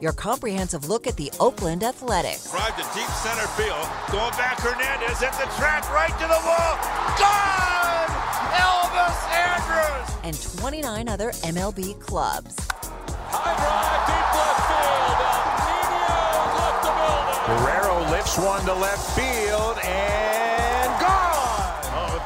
your comprehensive look at the Oakland Athletics. Drive to deep center field. Going back, Hernandez at the track, right to the wall. Gone! Elvis Andrus! And 29 other MLB clubs. High drive, deep left field. Nino left the building. Guerrero lifts one to left field and gone.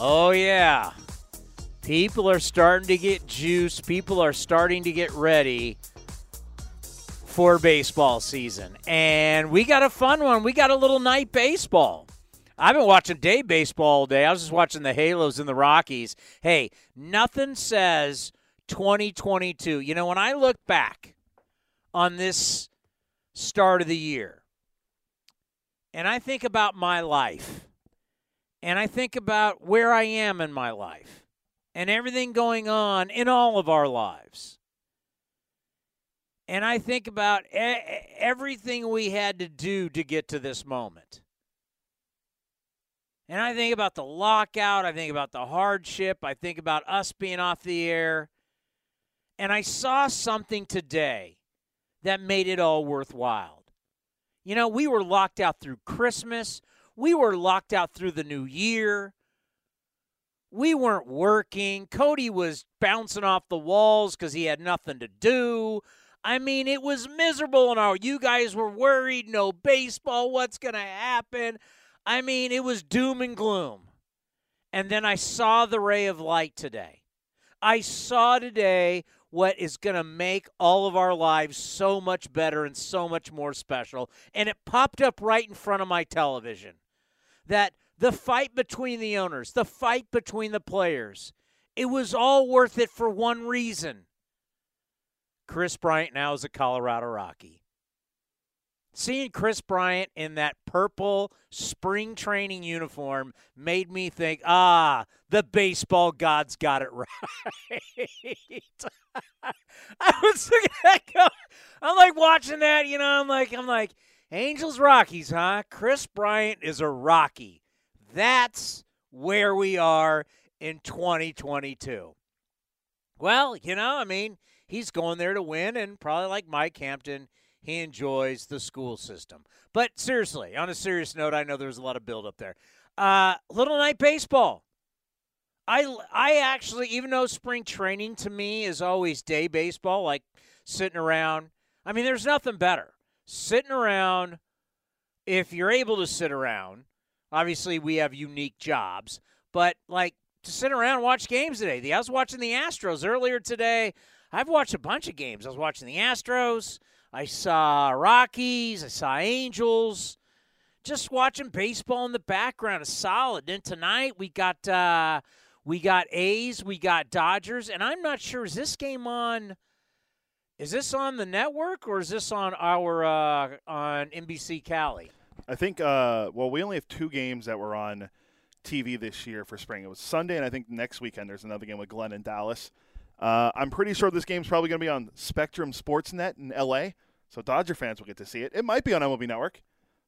Oh, yeah. People are starting to get juice. People are starting to get ready for baseball season. And we got a fun one. We got a little night baseball. I've been watching day baseball all day. I was just watching the Halos and the Rockies. Hey, nothing says 2022. You know, when I look back on this start of the year and I think about my life and I think about where I am in my life and everything going on in all of our lives. And I think about everything we had to do to get to this moment. And I think about the lockout. I think about the hardship. I think about us being off the air. And I saw something today that made it all worthwhile. You know, we were locked out through Christmas. We were locked out through the new year. We weren't working. Cody was bouncing off the walls because he had nothing to do. I mean, it was miserable and all. You guys were worried. No baseball. What's going to happen? I mean, it was doom and gloom. And then I saw the ray of light today. I saw today what is going to make all of our lives so much better and so much more special. And it popped up right in front of my television that the fight between the owners, the fight between the players, it was all worth it for one reason. Kris Bryant now is a Colorado Rocky. Seeing Kris Bryant in that purple spring training uniform made me think, ah, the baseball gods got it right. I was looking at that. I'm like watching that, you know. I'm like, I'm like, Angels Rockies, huh? Kris Bryant is a Rocky. That's where we are in 2022. Well, you know, I mean, he's going there to win, and probably like Mike Hampton, he enjoys the school system. But seriously, on a serious note, I know there's a lot of build up there. Uh, Little Night Baseball. I, I actually, even though spring training to me is always day baseball, like sitting around, I mean, there's nothing better. Sitting around, if you're able to sit around, obviously we have unique jobs, but like to sit around and watch games today. The, I was watching the Astros earlier today. I've watched a bunch of games. I was watching the Astros. I saw Rockies. I saw Angels. Just watching baseball in the background is solid. Then tonight we got uh, we got A's, we got Dodgers, and I'm not sure is this game on. Is this on the network or is this on our uh, on NBC Cali? I think. Uh, well, we only have two games that were on TV this year for spring. It was Sunday, and I think next weekend there's another game with Glenn and Dallas. Uh, I'm pretty sure this game's probably going to be on Spectrum Sportsnet in LA, so Dodger fans will get to see it. It might be on MLB Network.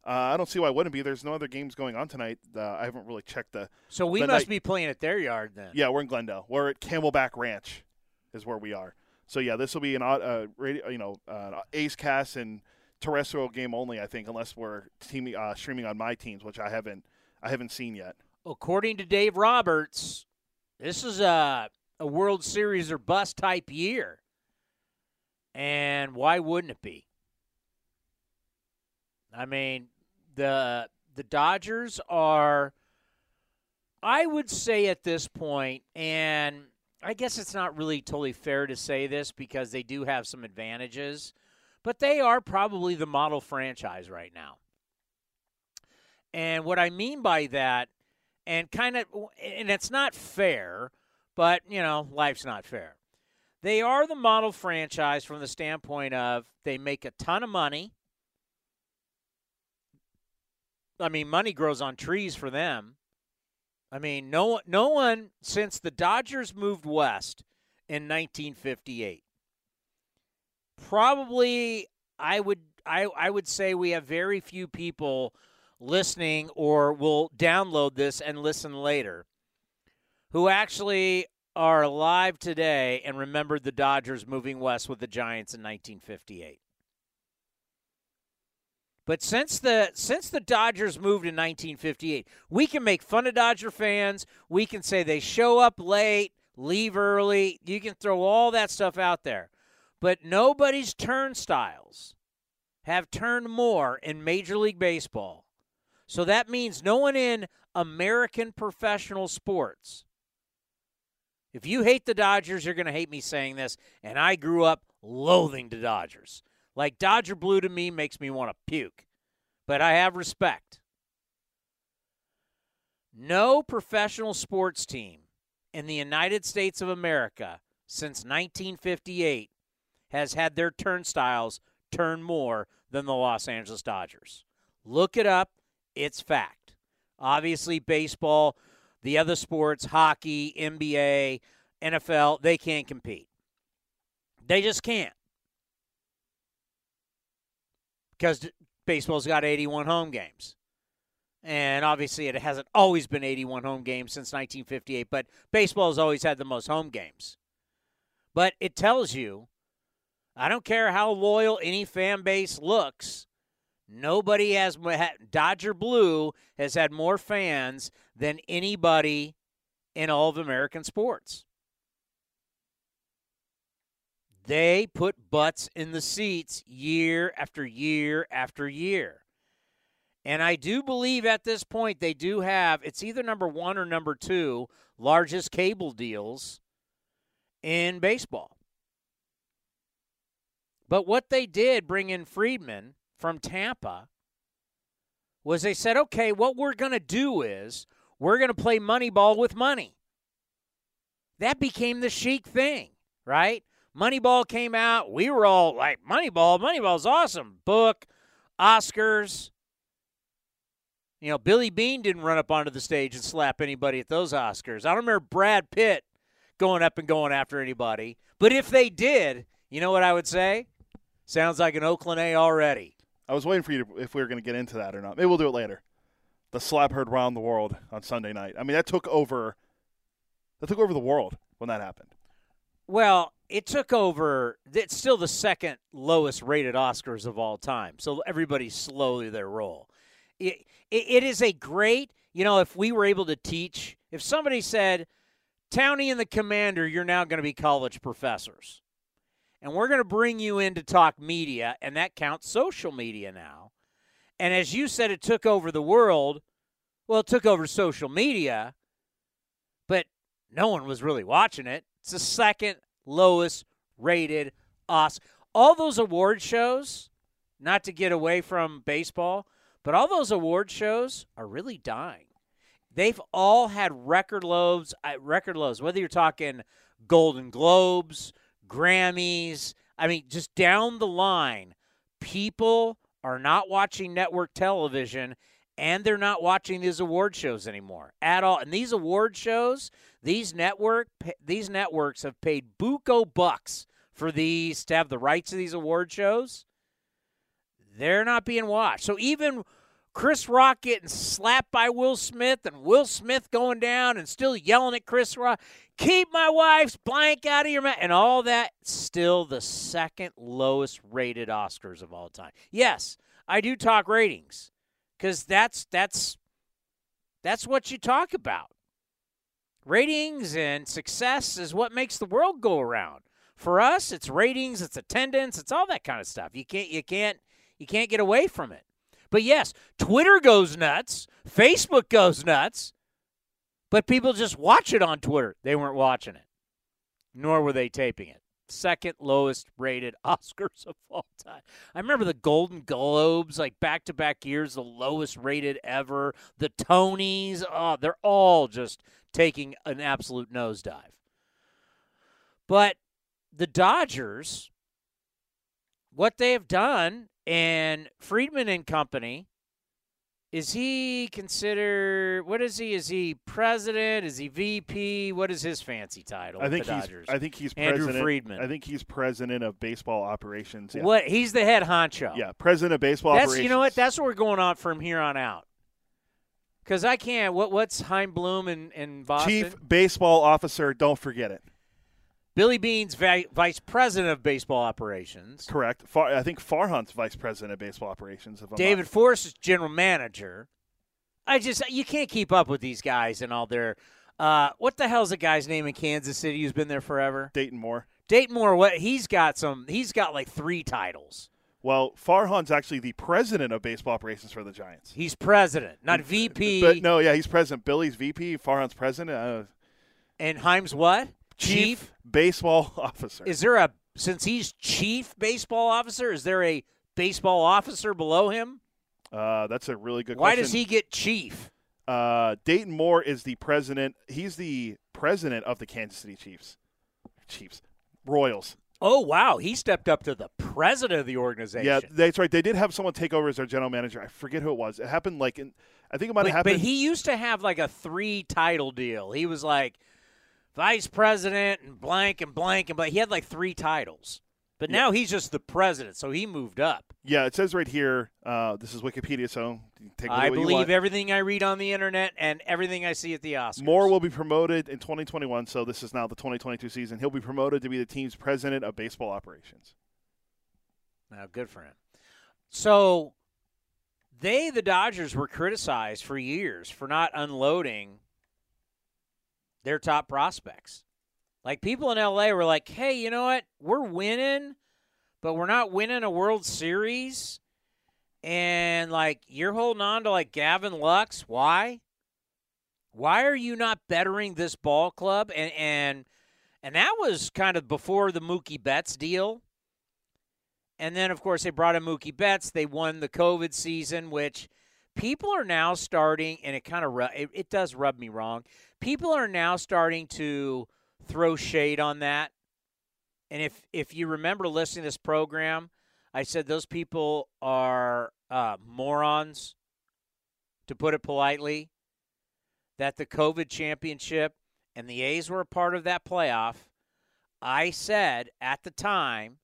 Uh, I don't see why it wouldn't be. There's no other games going on tonight. Uh, I haven't really checked the. So we the must night- be playing at their yard then. Yeah, we're in Glendale. We're at Camelback Ranch, is where we are. So yeah, this will be an uh, radio, you know, uh, A's Cast and terrestrial game only. I think, unless we're uh, streaming on my teams, which I haven't, I haven't seen yet. According to Dave Roberts, this is a a World Series or bust type year. And why wouldn't it be? I mean, the the Dodgers are I would say at this point and I guess it's not really totally fair to say this because they do have some advantages, but they are probably the model franchise right now. And what I mean by that, and kind of, and it's not fair, but, you know, life's not fair. They are the model franchise from the standpoint of they make a ton of money. I mean, money grows on trees for them. I mean, no no one since the Dodgers moved west in 1958. Probably I would I I would say we have very few people listening or will download this and listen later who actually are alive today and remembered the Dodgers moving west with the Giants in 1958. But since the since the Dodgers moved in 1958, we can make fun of Dodger fans. We can say they show up late, leave early. You can throw all that stuff out there. But nobody's turnstiles have turned more in Major League Baseball. So that means no one in American professional sports. If you hate the Dodgers, you're going to hate me saying this. And I grew up loathing the Dodgers. Like Dodger blue to me makes me want to puke. But I have respect. No professional sports team in the United States of America since 1958 has had their turnstiles turn more than the Los Angeles Dodgers. Look it up, it's fact. Obviously, baseball, the other sports, hockey, NBA, NFL, they can't compete. They just can't. Because baseball's got 81 home games. And obviously, it hasn't always been 81 home games since 1958, but baseball has always had the most home games. But it tells you, I don't care how loyal any fan base looks, nobody has, Dodger Blue has had more fans than anybody in all of American sports. They put butts in the seats year after year after year. And I do believe at this point they do have, it's either number one or number two largest cable deals in baseball. But what they did bring in Friedman from Tampa was they said, okay, what we're going to do is we're going to play money ball with money. That became the chic thing, right? Moneyball came out. We were all like, Moneyball, Moneyball's awesome. Book, Oscars. You know, Billy Beane didn't run up onto the stage and slap anybody at those Oscars. I don't remember Brad Pitt going up and going after anybody. But if they did, you know what I would say? Sounds like an Oakland A already. I was waiting for you to, if we were going to get into that or not. Maybe we'll do it later. The slap heard round the world on Sunday night. I mean, that took over. That took over the world when that happened. Well, it took over. It's still the second lowest rated Oscars of all time. So everybody's slowly their roll. It, it, it is a great, you know, if we were able to teach, if somebody said, Townie and the Commander, you're now going to be college professors. And we're going to bring you in to talk media, and that counts social media now. And as you said, it took over the world. Well, it took over social media, but no one was really watching it. It's the second lowest rated Oscar. All those award shows, not to get away from baseball, but all those award shows are really dying. They've all had record lows, uh, record lows. Whether you're talking Golden Globes, Grammys, I mean, just down the line, people are not watching network television and they're not watching these award shows anymore at all. And these award shows, these network these networks have paid buco bucks for these to have the rights to these award shows. They're not being watched. So even Chris Rock getting slapped by Will Smith and Will Smith going down and still yelling at Chris Rock, keep my wife's blank out of your mouth, and all that, still the second lowest rated Oscars of all time. Yes, I do talk ratings because that's that's that's what you talk about. Ratings and success is what makes the world go around. For us, it's ratings, it's attendance, it's all that kind of stuff. You can't you can't you can't get away from it. But yes, Twitter goes nuts, Facebook goes nuts, but people just watch it on Twitter. They weren't watching it, nor were they taping it. Second lowest rated Oscars of all time. I remember the Golden Globes, like back to back years, the lowest rated ever. The Tonys, oh, they're all just taking an absolute nosedive. But the Dodgers, what they have done, and Friedman and Company, is he considered what is he? Is he president? Is he VP? What is his fancy title? I think the he's. Dodgers? I think he's Andrew president. Friedman. I think he's president of baseball operations. Yeah. What he's the head honcho. Yeah, president of baseball That's operations. you know what? That's what we're going on from here on out. Because I can't. What what's Chaim Bloom in, in Boston? chief baseball officer. Don't forget it. Billy Beane's vi- vice president of baseball operations. Correct. Far, I think Farhan's vice president of baseball operations. David not- Forst is general manager. I just you can't keep up with these guys and all their. Uh, what the hell's the guy's name in Kansas City who's been there forever? Dayton Moore. Dayton Moore. What he's got some. He's got like three titles. Well, Farhan's actually the president of baseball operations for the Giants. He's president, not VP. But no, yeah, he's president. Billy's VP. Farhan's president. Uh, And Chaim's what? Chief baseball officer. Is there a since he's chief baseball officer? Is there a baseball officer below him? uh, that's a really good question. Why question. does he get chief? Uh, Dayton Moore is the president. He's the president of the Kansas City Chiefs. Chiefs. Royals. Oh wow, he stepped up to the president of the organization. Yeah, that's right. They did have someone take over as their general manager. I forget who it was. It happened like in. I think it might have happened. but he used to have like a three title deal. He was like vice president and blank and blank and blank. He had like three titles. But now he's just the president, so he moved up. yeah, it says right here. Uh, this is Wikipedia, so take I believe everything I read on the internet and everything I see at the Oscars. Moore will be promoted in 2021, so this is now the 2022 season. He'll be promoted to be the team's president of baseball operations. Now, good for him. So, they, the Dodgers, were criticized for years for not unloading their top prospects. Like, people in LA were like, hey, you know what? We're winning, but we're not winning a World Series. And, like, you're holding on to, like, Gavin Lux. Why? Why are you not bettering this ball club? And, and, and that was kind of before the Mookie Betts deal. And then, of course, they brought in Mookie Betts. They won the COVID season, which people are now starting, and it kind of ru- it, it does rub me wrong. People are now starting to throw shade on that. And if if you remember listening to this program, I said those people are uh, morons, to put it politely. That the COVID championship and the A's were a part of that playoff. I said at the time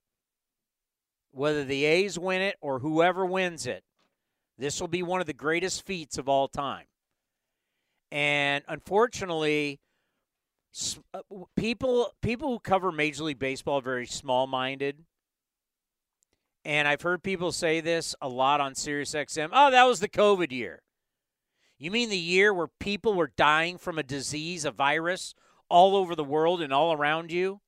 whether the A's win it or whoever wins it, this will be one of the greatest feats of all time. And unfortunately, uh, people people who cover Major League Baseball are very small-minded. And I've heard people say this a lot on SiriusXM. Oh, that was the COVID year. You mean the year where people were dying from a disease, a virus, all over the world and all around you?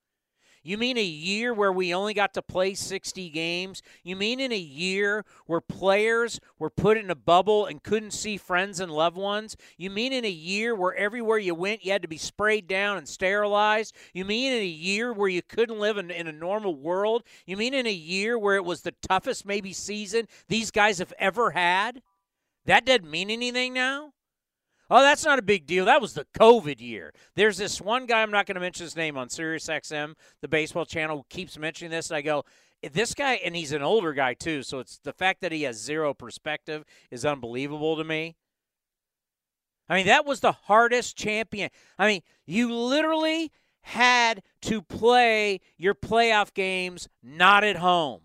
You mean a year where we only got to play 60 games? You mean in a year where players were put in a bubble and couldn't see friends and loved ones? You mean in a year where everywhere you went you had to be sprayed down and sterilized? You mean in a year where you couldn't live in, in a normal world? You mean in a year where it was the toughest maybe season these guys have ever had? That doesn't mean anything now? Oh, that's not a big deal. That was the COVID year. There's this one guy, I'm not going to mention his name on Sirius XM, the baseball channel, keeps mentioning this. And I go, eh, this guy, and he's an older guy too, so it's the fact that he has zero perspective is unbelievable to me. I mean, that was the hardest champion. I mean, you literally had to play your playoff games not at home.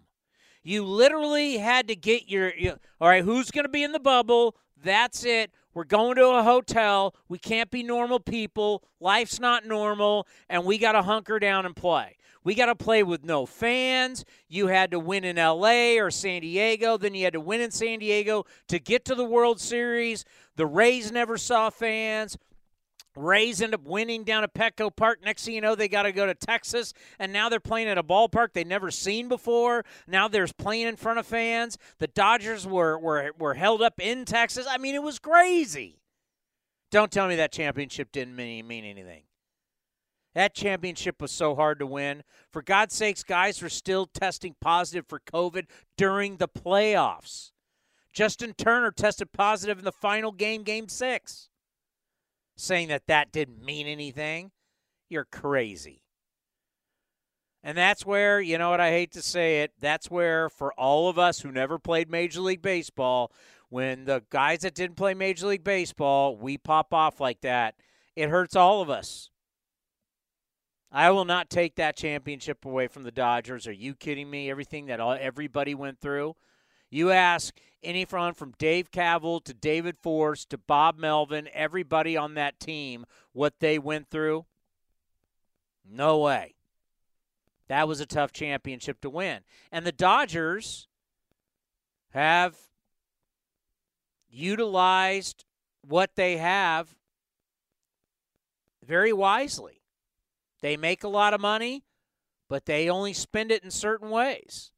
You literally had to get your, your all right, who's going to be in the bubble? That's it. We're going to a hotel. We can't be normal people. Life's not normal, and we got to hunker down and play. We got to play with no fans. You had to win in LA or San Diego. Then you had to win in San Diego to get to the World Series. The Rays never saw fans. Rays end up winning down at Petco Park. Next thing you know, they got to go to Texas, and now they're playing at a ballpark they've never seen before. Now there's playing in front of fans. The Dodgers were were were held up in Texas. I mean, it was crazy. Don't tell me that championship didn't mean, mean anything. That championship was so hard to win. For God's sakes, guys were still testing positive for COVID during the playoffs. Justin Turner tested positive in the final game, game six saying that that didn't mean anything, you're crazy. And that's where, you know what, I hate to say it, that's where, for all of us who never played Major League Baseball, when the guys that didn't play Major League Baseball, we pop off like that, it hurts all of us. I will not take that championship away from the Dodgers. Are you kidding me? Everything that all, everybody went through. You ask anyone from Dave Kaval to David Forst to Bob Melvin, everybody on that team, what they went through. No way. That was a tough championship to win. And the Dodgers have utilized what they have very wisely. They make a lot of money, but they only spend it in certain ways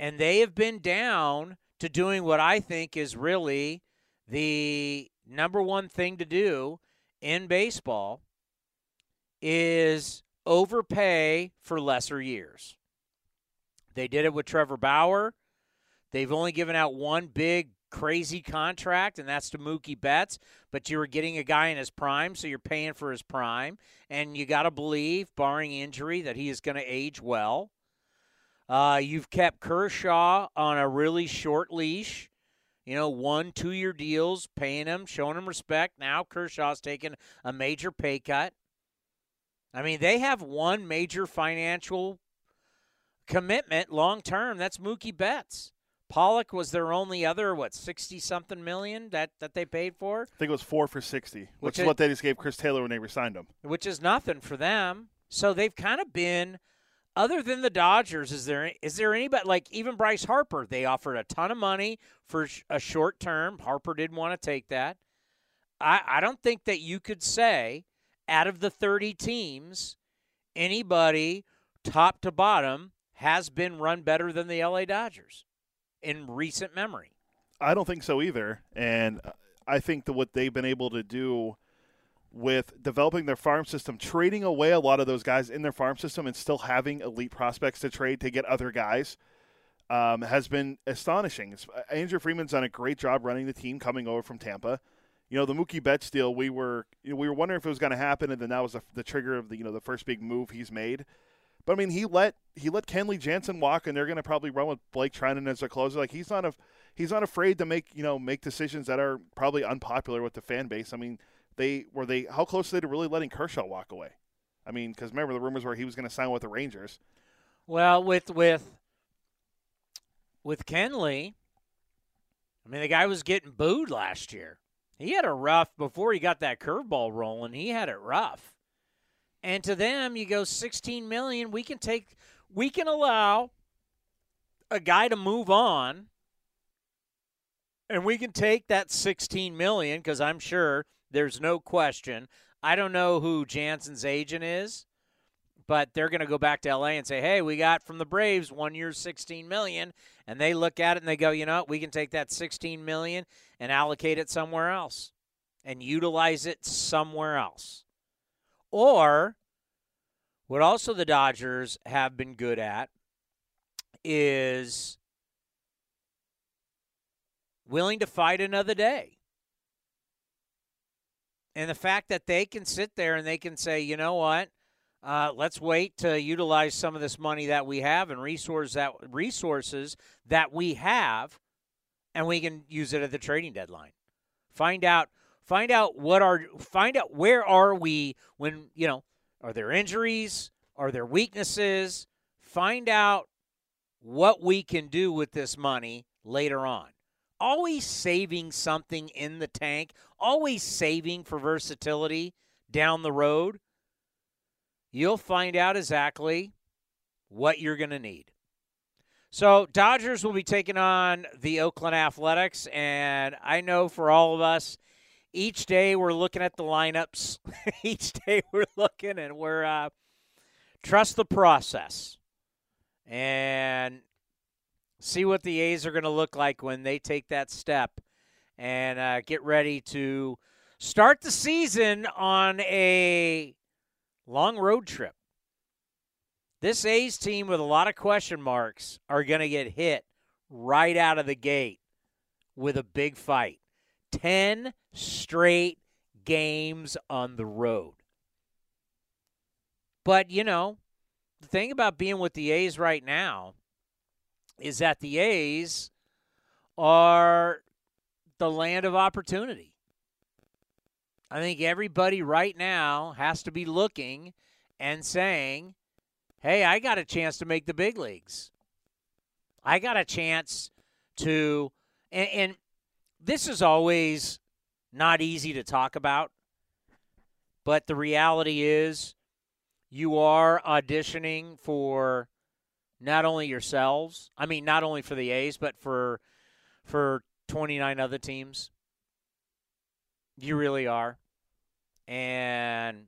and they have been down to doing what I think is really the number one thing to do in baseball is overpay for lesser years. They did it with Trevor Bauer. They've only given out one big crazy contract, and that's to Mookie Betts. But you were getting a guy in his prime, so you're paying for his prime. And you got to believe, barring injury, that he is going to age well. Uh, you've kept Kershaw on a really short leash. You know, one, two year deals, paying him, showing him respect. Now Kershaw's taking a major pay cut. I mean, they have one major financial commitment long term. That's Mookie Betts. Pollock was their only other what sixty something million that that they paid for. I think it was four for sixty, which, which is what they just gave Chris Taylor when they resigned him. Which is nothing for them. So they've kind of been other than the Dodgers, is there is there anybody like even Bryce Harper? They offered a ton of money for a short term. Harper didn't want to take that. I, I don't think that you could say out of the 30 teams, anybody top to bottom has been run better than the LA Dodgers in recent memory. I don't think so either. And I think that what they've been able to do with developing their farm system, trading away a lot of those guys in their farm system, and still having elite prospects to trade to get other guys um, has been astonishing. Uh, Andrew Friedman's done a great job running the team coming over from Tampa. You know the Mookie Betts deal. We were you know, we were wondering if it was going to happen, and then that was the, the trigger of the you know the first big move he's made. But I mean, he let he let Kenley Jansen walk, and they're going to probably run with Blake Treinen as their closer. Like he's not a he's not afraid to make you know make decisions that are probably unpopular with the fan base. I mean, they were they how close are they to really letting Kershaw walk away? I mean, because remember the rumors were he was going to sign with the Rangers. Well, with with with Kenley, I mean the guy was getting booed last year. He had a rough before he got that curveball rolling. He had it rough. And to them, you go 16 million. We can take, we can allow a guy to move on, and we can take that 16 million because I'm sure there's no question. I don't know who Jansen's agent is, but they're going to go back to LA and say, "Hey, we got from the Braves one year 16 million." And they look at it and they go, "You know, we can take that 16 million and allocate it somewhere else and utilize it somewhere else." Or what also the Dodgers have been good at is willing to fight another day. And the fact that they can sit there and they can say, you know what, uh, let's wait to utilize some of this money that we have and resource that resources that we have, and we can use it at the trading deadline. Find out, find out what are, find out where are we when you know, are there injuries, are there weaknesses? Find out what we can do with this money later on always saving something in the tank, always saving for versatility down the road, you'll find out exactly what you're going to need. So, Dodgers will be taking on the Oakland Athletics, and I know for all of us, each day we're looking at the lineups. each day we're looking and we're uh, trust the process and see what the A's are going to look like when they take that step and uh, get ready to start the season on a long road trip. This A's team with a lot of question marks are going to get hit right out of the gate with a big fight. 10 straight games on the road. But, you know, the thing about being with the A's right now is that the A's are the land of opportunity. I think everybody right now has to be looking and saying, hey, I got a chance to make the big leagues. I got a chance to, and, and this is always not easy to talk about, but the reality is you are auditioning for not only yourselves, I mean not only for the A's, but for for 29 other teams. You really are. And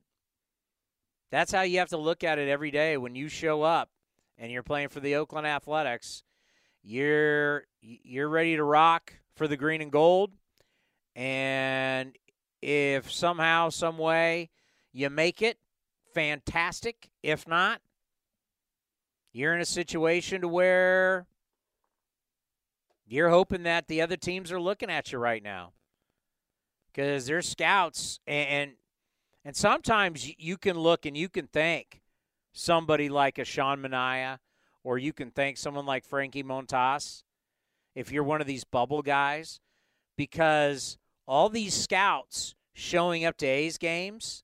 that's how you have to look at it every day when you show up and you're playing for the Oakland Athletics. You're you're ready to rock for the green and gold. And if somehow, some way you make it, fantastic. If not, you're in a situation to where you're hoping that the other teams are looking at you right now. Because they're scouts and and sometimes you can look and you can thank somebody like a Sean Manaea or you can thank someone like Frankie Montas if you're one of these bubble guys because all these scouts showing up to A's games,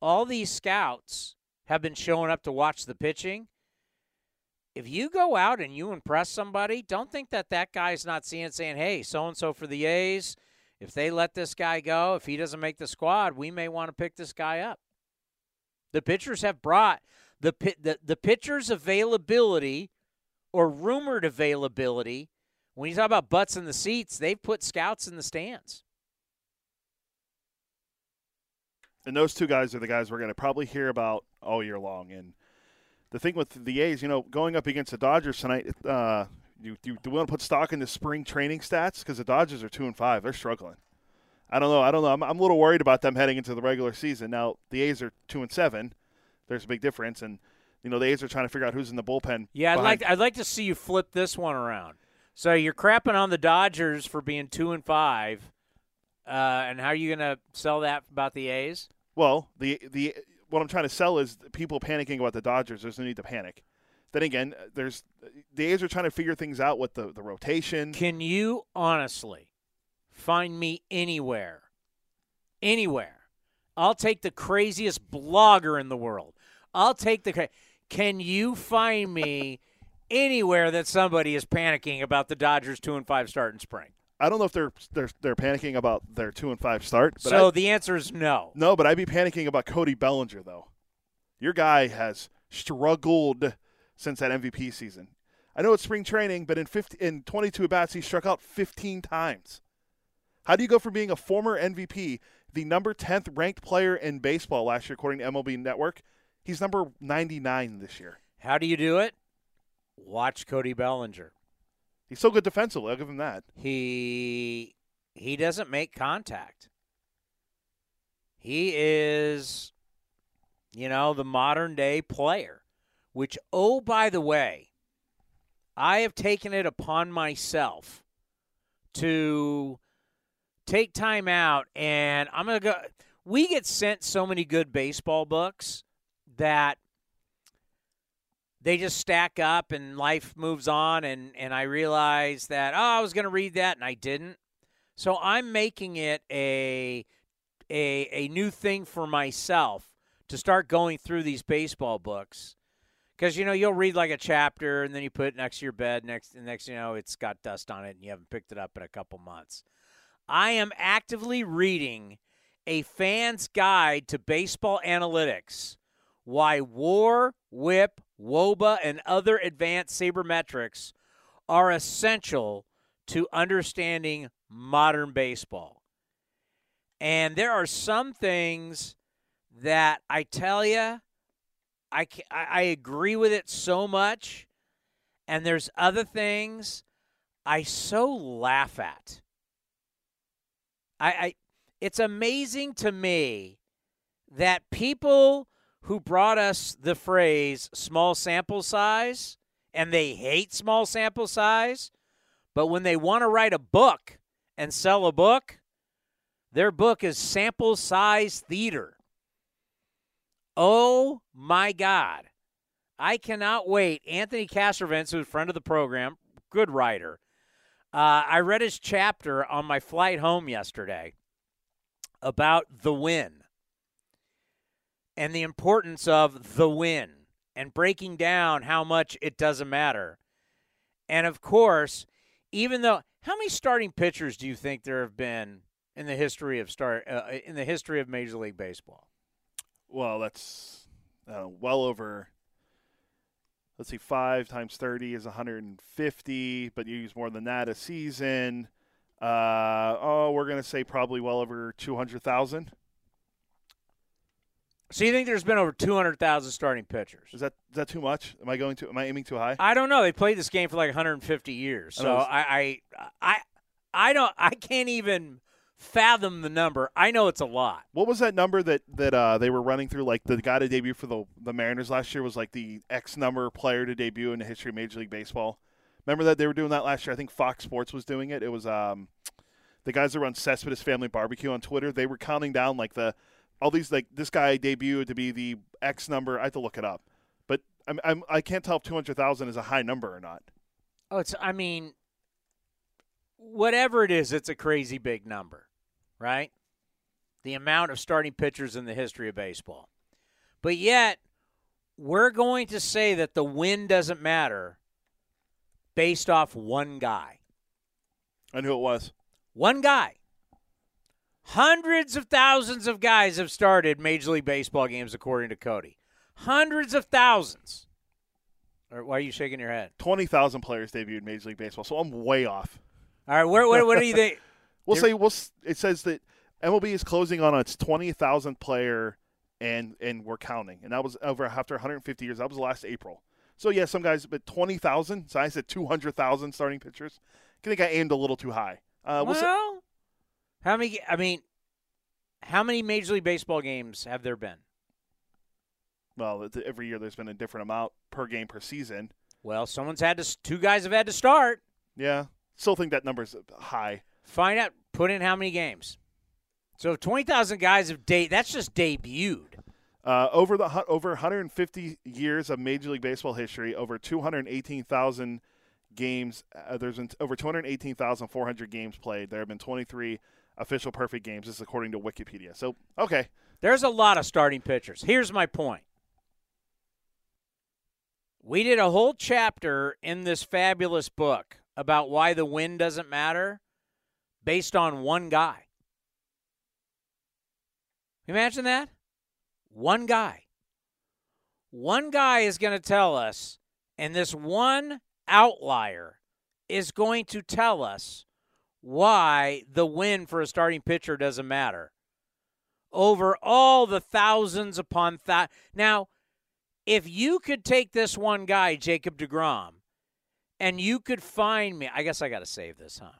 all these scouts have been showing up to watch the pitching. If you go out and you impress somebody, don't think that that guy's not seeing saying, "Hey, so and so for the A's, if they let this guy go, if he doesn't make the squad, we may want to pick this guy up." The pitchers have brought the the, the pitcher's availability or rumored availability, when you talk about butts in the seats, they've put scouts in the stands. And those two guys are the guys we're going to probably hear about all year long. And the thing with the A's, you know, going up against the Dodgers tonight, uh, you, you do we want to put stock in the spring training stats because the Dodgers are two and five. They're struggling. I don't know. I don't know. I'm, I'm a little worried about them heading into the regular season. Now the A's are two and seven. There's a big difference, and you know the A's are trying to figure out who's in the bullpen. Yeah, I'd behind. like I'd like to see you flip this one around. So you're crapping on the Dodgers for being two and five, uh, and how are you going to sell that about the A's? Well, the the what I'm trying to sell is people panicking about the Dodgers. There's no need to panic. Then again, uh, there's the A's are trying to figure things out with the the rotation. Can you honestly find me anywhere, anywhere? I'll take the craziest blogger in the world. I'll take the. Can you find me anywhere that somebody is panicking about the Dodgers two and five start in spring? I don't know if they're they're they're panicking about their two and five start. But so I, the answer is no. No, but I'd be panicking about Cody Bellinger though. Your guy has struggled since that MVP season. I know it's spring training, but in 50, in 22 at bats, he struck out 15 times. How do you go from being a former MVP, the number 10th ranked player in baseball last year, according to MLB Network? He's number 99 this year. How do you do it? Watch Cody Bellinger. He's so good defensively. I'll give him that. He he doesn't make contact. He is, you know, the modern day player. Which, oh, by the way, I have taken it upon myself to take time out and I'm to go. We get sent so many good baseball books that they just stack up and life moves on and and I realize that oh I was going to read that and I didn't. So I'm making it a a a new thing for myself to start going through these baseball books. Cuz you know you'll read like a chapter and then you put it next to your bed next next you know it's got dust on it and you haven't picked it up in a couple months. I am actively reading a fan's guide to baseball analytics why WAR, WHIP, WOBA, and other advanced sabermetrics are essential to understanding modern baseball. And there are some things that I tell you, I, I agree with it so much, and there's other things I so laugh at. I, I it's amazing to me that people who brought us the phrase small sample size and they hate small sample size, but when they want to write a book and sell a book, their book is sample size theater. Oh my God. I cannot wait. Anthony Castrovince, who's a friend of the program, good writer. Uh, I read his chapter on my flight home yesterday about the win and the importance of the win and breaking down how much it doesn't matter. And of course, even though how many starting pitchers do you think there have been in the history of start uh, in the history of Major League Baseball? Well, that's uh, well over. Let's see, five times thirty is 150, but you use more than that a season. Uh, oh, we're gonna say probably well over 200,000. So you think there's been over 200,000 starting pitchers? Is that is that too much? Am I going to? Am I aiming too high? I don't know. They played this game for like 150 years, so. I, I, I, I don't. I can't even fathom the number. I know it's a lot. What was that number that that uh, they were running through? Like the guy to debut for the the Mariners last year was like the X number player to debut in the history of Major League Baseball. Remember that they were doing that last year. I think Fox Sports was doing it. It was um, the guys that run Cespedes Family Barbecue on Twitter. They were counting down like the all these like this guy debuted to be the X number. I have to look it up, but I'm, I'm I can't tell if two hundred thousand is a high number or not. Oh, it's. I mean, whatever it is, it's a crazy big number, right? The amount of starting pitchers in the history of baseball, but yet we're going to say that the win doesn't matter based off one guy. I knew it was. One guy. Hundreds of thousands of guys have started Major League Baseball games, according to Cody. Hundreds of thousands. Or why are you shaking your head? Twenty thousand players debuted in Major League Baseball, so I'm way off. All right, what, what, what do you think? We'll say we'll. It says that MLB is closing on its twenty thousandth player, and and we're counting, and that was over after 150 years. That was last April. So yeah, some guys, but twenty thousand. So I said two hundred thousand starting pitchers. I think I aimed a little too high. Uh, we'll say, well, how many? I mean, how many Major League Baseball games have there been? well, every year there's been a different amount per game per season. Well, someone's had to. Two guys have had to start. Yeah, still think that number's high. Find out. Put in how many games. So twenty thousand guys have de- That's just debuted. Uh, over the over 150 years of Major League Baseball history, over 218,000 games. Uh, there's been over 218,400 games played. There have been 23 official perfect games. This is according to Wikipedia. So okay, There's a lot of starting pitchers. Here's my point. We did a whole chapter in this fabulous book about why the win doesn't matter based on one guy. Imagine that? One guy. One guy is going to tell us, and this one outlier is going to tell us why the win for a starting pitcher doesn't matter over all the thousands upon that. Now, if you could take this one guy, Jacob DeGrom, and you could find me, I guess I got to save this, huh?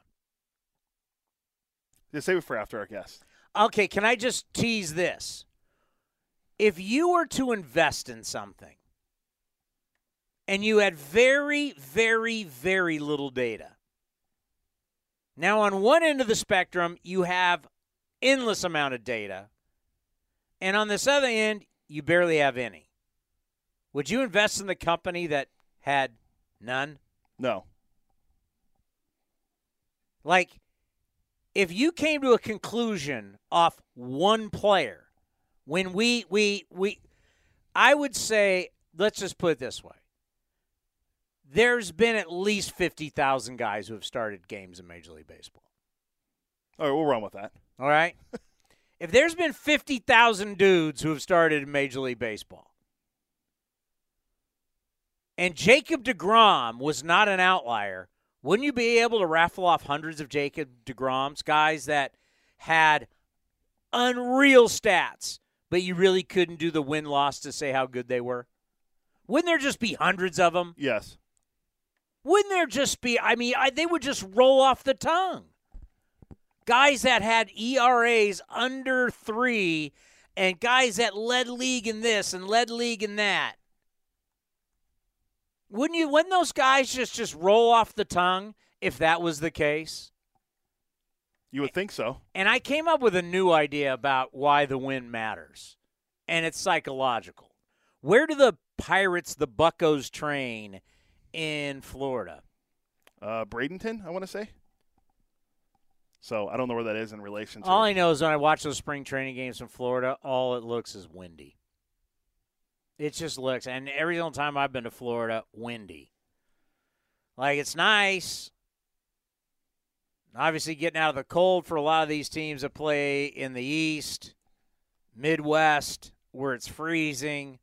just save it for after our guest. Okay, can I just tease this? If you were to invest in something and you had very, very, very little data, now on one end of the spectrum, you have endless amount of data, and on this other end, you barely have any. Would you invest in the company that had none? No, Like, if you came to a conclusion off one player, when we we we, I would say, let's just put it this way: there's been at least fifty thousand guys who have started games in Major League Baseball. all right, we'll run with that. All right, if there's been fifty thousand dudes who have started in Major League Baseball, and Jacob Degrom was not an outlier, wouldn't you be able to raffle off hundreds of Jacob Degroms, guys that had unreal stats, but you really couldn't do the win loss to say how good they were? Wouldn't there just be hundreds of them? Yes. Wouldn't there just be? I mean, I, they would just roll off the tongue. Guys that had ERAs under three, and guys that led league in this and led league in that. Wouldn't you? Wouldn't those guys just just roll off the tongue if that was the case? You would think so. And I came up with a new idea about why the win matters, and it's psychological. Where do the Pirates, the Buccos, train in Florida? Uh, Bradenton, I want to say. So I don't know where that is in relation to. All I know is when I watch those spring training games in Florida, all it looks is windy. It just looks, and every single time I've been to Florida, windy. Like it's nice. Obviously, getting out of the cold for a lot of these teams that play in the East, Midwest, where it's freezing.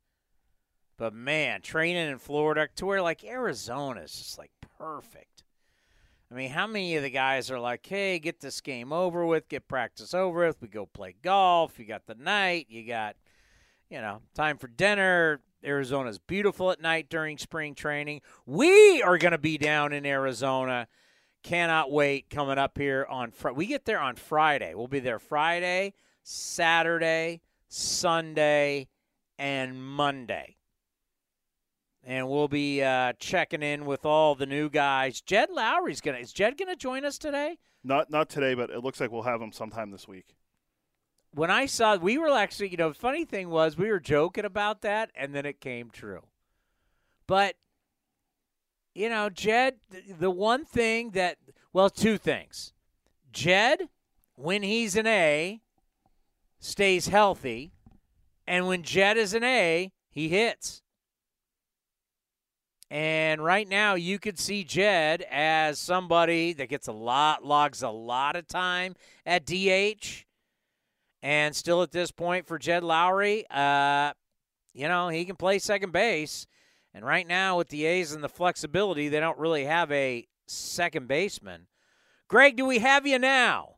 But man, training in Florida to where like Arizona is just like perfect. I mean, how many of the guys are like, hey, get this game over with, get practice over with, we go play golf, you got the night, you got, you know, time for dinner. Arizona's beautiful at night during spring training. We are going to be down in Arizona. Cannot wait coming up here on Friday. We get there on Friday. We'll be there Friday, Saturday, Sunday, and Monday and we'll be uh, checking in with all the new guys. Jed Lowrie's gonna. Is Jed gonna join us today? Not not today, but it looks like we'll have him sometime this week. When I saw, we were actually, you know, funny thing was we were joking about that, and then it came true. But you know, Jed, the one thing that, well, two things. Jed, when he's an A, stays healthy, and when Jed is an A, he hits. And right now, you could see Jed as somebody that gets a lot, logs a lot of time at DH. And still at this point for Jed Lowrie, uh, you know, he can play second base. And right now, with the A's and the flexibility, they don't really have a second baseman. Greg, do we have you now?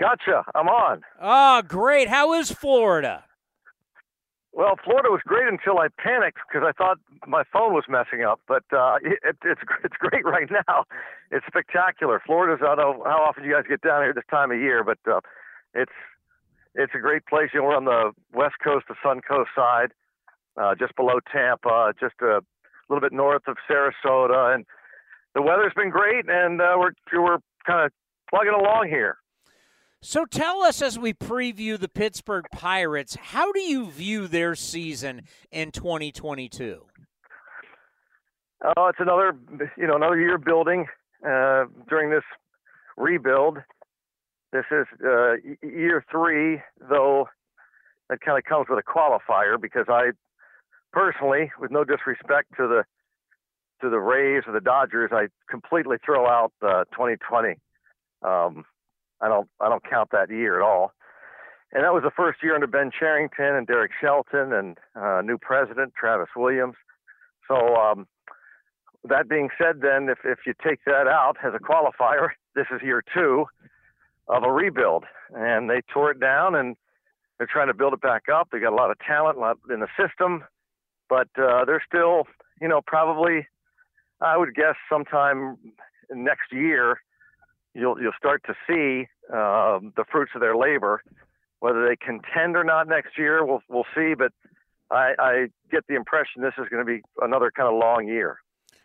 Gotcha. I'm on. Oh, great. How is Florida? Well, Florida was great until I panicked because I thought my phone was messing up. But uh, it, it's it's great right now. It's spectacular. Florida's I don't know how often you guys get down here this time of year, but uh, it's it's a great place. You know, we're on the west coast, the Sun Coast side, uh, just below Tampa, just a little bit north of Sarasota, and the weather's been great, and uh, we're we're kind of plugging along here. So tell us as we preview the Pittsburgh Pirates, how do you view their season in 2022? Oh, it's another you know another year building uh, during this rebuild. This is uh, year three, though that kind of comes with a qualifier because I personally, with no disrespect to the to the Rays or the Dodgers, I completely throw out uh, 2020. Um, I don't I don't count that year at all. And that was the first year under Ben Cherington and Derek Shelton and uh, new president Travis Williams. So um, that being said, then if if you take that out as a qualifier, this is year two of a rebuild, and they tore it down and they're trying to build it back up. They got a lot of talent in the system, but uh, they're still, you know, probably I would guess sometime next year you'll you'll start to see uh, the fruits of their labor. Whether they contend or not next year, we'll we'll see. But I, I get the impression this is going to be another kind of long year.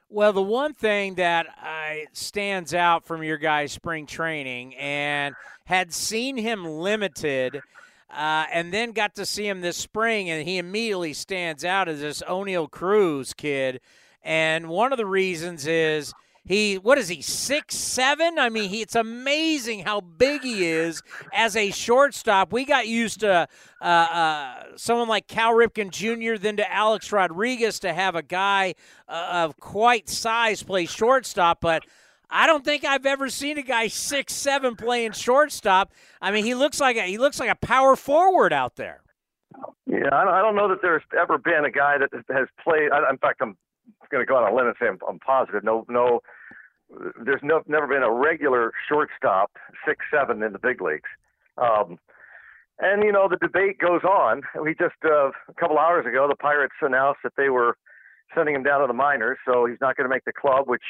Well, the one thing that uh, stands out from your guys' spring training, and had seen him limited, uh, and then got to see him this spring, and he immediately stands out as this Oneil Cruz kid. And one of the reasons is he what is he six seven? I mean, he, it's amazing how big he is as a shortstop. We got used to uh, uh, someone like Cal Ripken Jr. then to Alex Rodriguez to have a guy uh, of quite size play shortstop, but. I don't think I've ever seen a guy six seven playing shortstop. I mean, he looks like a, he looks like a power forward out there. Yeah, I don't know that there's ever been a guy that has played. In fact, I'm going to go on a limb and say I'm, I'm positive. No, no there's no, never been a regular shortstop six seven in the big leagues. Um, And you know the debate goes on. We just uh, a couple hours ago, the Pirates announced that they were sending him down to the minors, so he's not going to make the club, which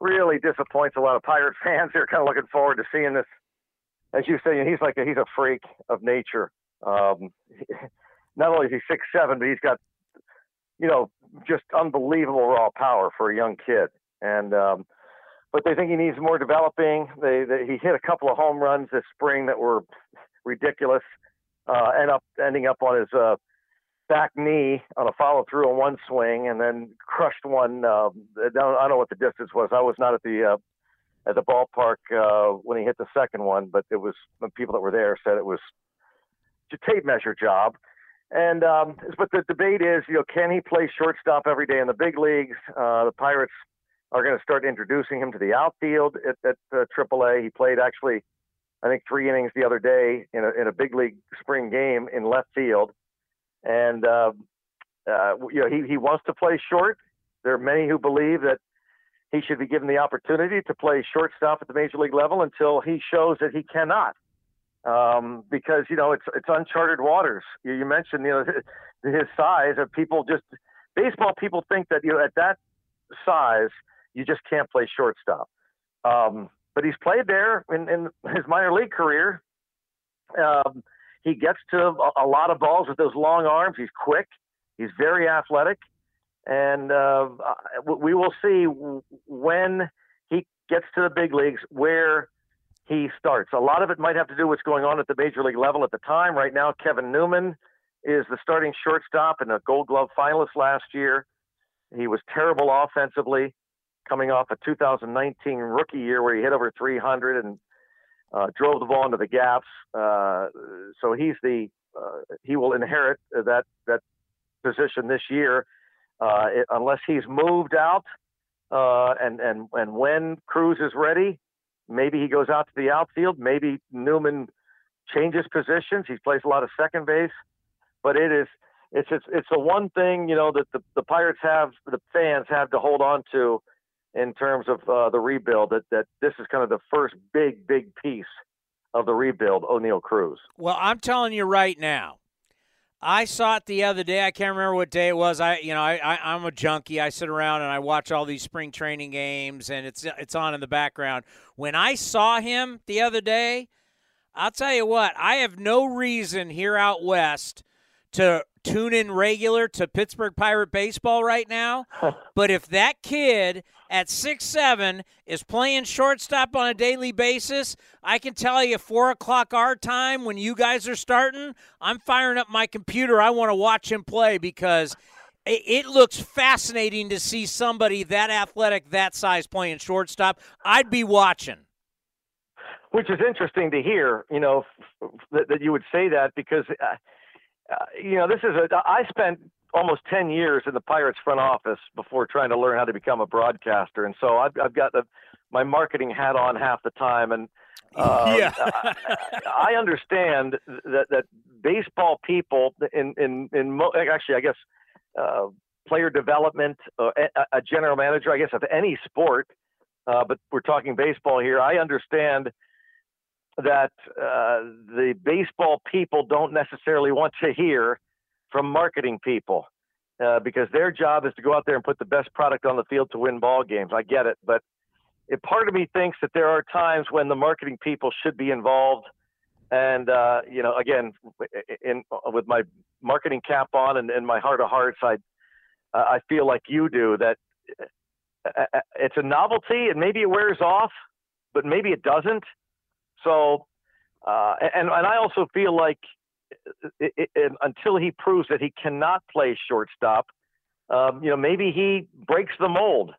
really disappoints a lot of Pirate fans. They're kind of looking forward to seeing this. As you say, he's like a, he's a freak of nature. Um, not only is he six seven, but he's got you know just unbelievable raw power for a young kid. And um, but they think he needs more developing. They, they he hit a couple of home runs this spring that were ridiculous. Uh, end up ending up on his uh, back knee on a follow through on one swing, and then crushed one. Uh, I don't know what the distance was. I was not at the uh, at the ballpark uh, when he hit the second one, but it was the people that were there said it was a tape measure job. And um, but the debate is, you know, can he play shortstop every day in the big leagues? Uh, the Pirates are going to start introducing him to the outfield at, at uh, AAA. He played actually, I think, three innings the other day in a, in a big league spring game in left field. And, uh, uh, you know, he, he wants to play short. There are many who believe that he should be given the opportunity to play shortstop at the major league level until he shows that he cannot. Um, because you know it's it's uncharted waters. You, you mentioned you know his size. Of people just baseball people think that you know at that size you just can't play shortstop. Um, but he's played there in, in his minor league career. Um, he gets to a, a, lot of balls with those long arms. He's quick. He's very athletic, and uh, we will see when he gets to the big leagues where he starts. A lot of it might have to do with what's going on at the major league level at the time. Right now, Kevin Newman is the starting shortstop and a Gold Glove finalist last year. He was terrible offensively coming off a 2019 rookie year where he hit over 300 and uh, drove the ball into the gaps. Uh, so he's the uh, he will inherit that that position this year uh, it, unless he's moved out. Uh, and and and when Cruz is ready, maybe he goes out to the outfield. Maybe Newman changes positions. He plays a lot of second base, but it is it's it's it's the one thing you know that the, the Pirates have the fans have to hold on to in terms of uh, the rebuild. That that this is kind of the first big big piece of the rebuild. Oneil Cruz. Well, I'm telling you right now. I saw it the other day. I can't remember what day it was. I, you know, I, I am a junkie. I sit around and I watch all these spring training games, and it's it's on in the background. When I saw him the other day, I'll tell you what. I have no reason here out west to tune in regular to Pittsburgh Pirate baseball right now. but if that kid at six seven is playing shortstop on a daily basis, I can tell you four o'clock our time when you guys are starting, I'm firing up my computer. I want to watch him play because it looks fascinating to see somebody that athletic, that size playing shortstop. I'd be watching. Which is interesting to hear, you know, that, you would say that because. Uh, uh, you know, this is a. I spent almost 10 years in the Pirates front office before trying to learn how to become a broadcaster, and so I've, I've got the, my marketing hat on half the time, and uh, yeah. I, I understand that that baseball people in in in mo- actually I guess uh, player development, uh, a, a, general manager, I guess of any sport, uh, but we're talking baseball here. I understand that uh, the baseball people don't necessarily want to hear from marketing people uh, because their job is to go out there and put the best product on the field to win ball games. I get it, but it, part of me thinks that there are times when the marketing people should be involved. And uh, you know, again, in, with my marketing cap on and, and my heart of hearts, I I feel like you do that. Uh, uh, it's a novelty, and maybe it wears off, but maybe it doesn't so, uh, and and I also feel like it, it, until he proves that he cannot play shortstop, um, you know, maybe he breaks the mold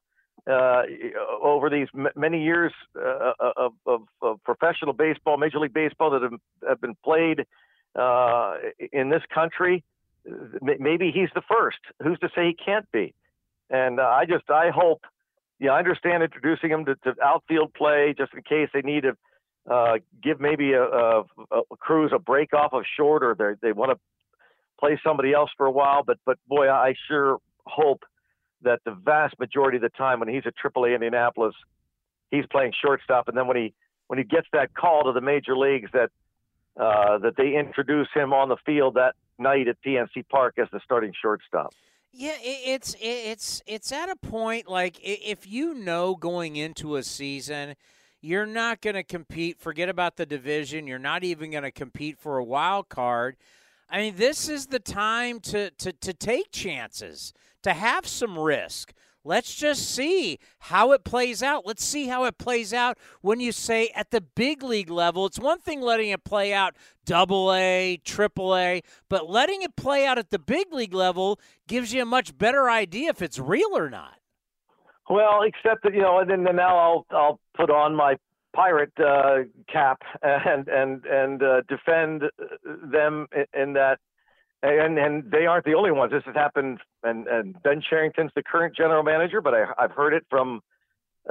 uh, over these m- many years uh, of, of, of, professional baseball, Major League Baseball that have, have been played uh, in this country. Maybe he's the first. Who's to say he can't be? And uh, I just I hope. Yeah, I understand introducing him to, to outfield play just in case they need to uh, give maybe a, a, a a break off of short, or they want to play somebody else for a while. But but boy, I sure hope that the vast majority of the time when he's at AAA Indianapolis, he's playing shortstop, and then when he when he gets that call to the major leagues, that uh, that they introduce him on the field that night at PNC Park as the starting shortstop. Yeah, it's it's it's at a point like if you know going into a season you're not going to compete, forget about the division, you're not even going to compete for a wild card. I mean, this is the time to to to take chances, to have some risk. Let's just see how it plays out. Let's see how it plays out when you say at the big league level. It's one thing letting it play out double A, triple A, but letting it play out at the big league level gives you a much better idea if it's real or not. Well, except that you know, and then now I'll I'll put on my pirate uh, cap and and and uh, defend them in that and and they aren't the only ones. This has happened, and, and Ben Cherington's the current general manager, but I, have heard it from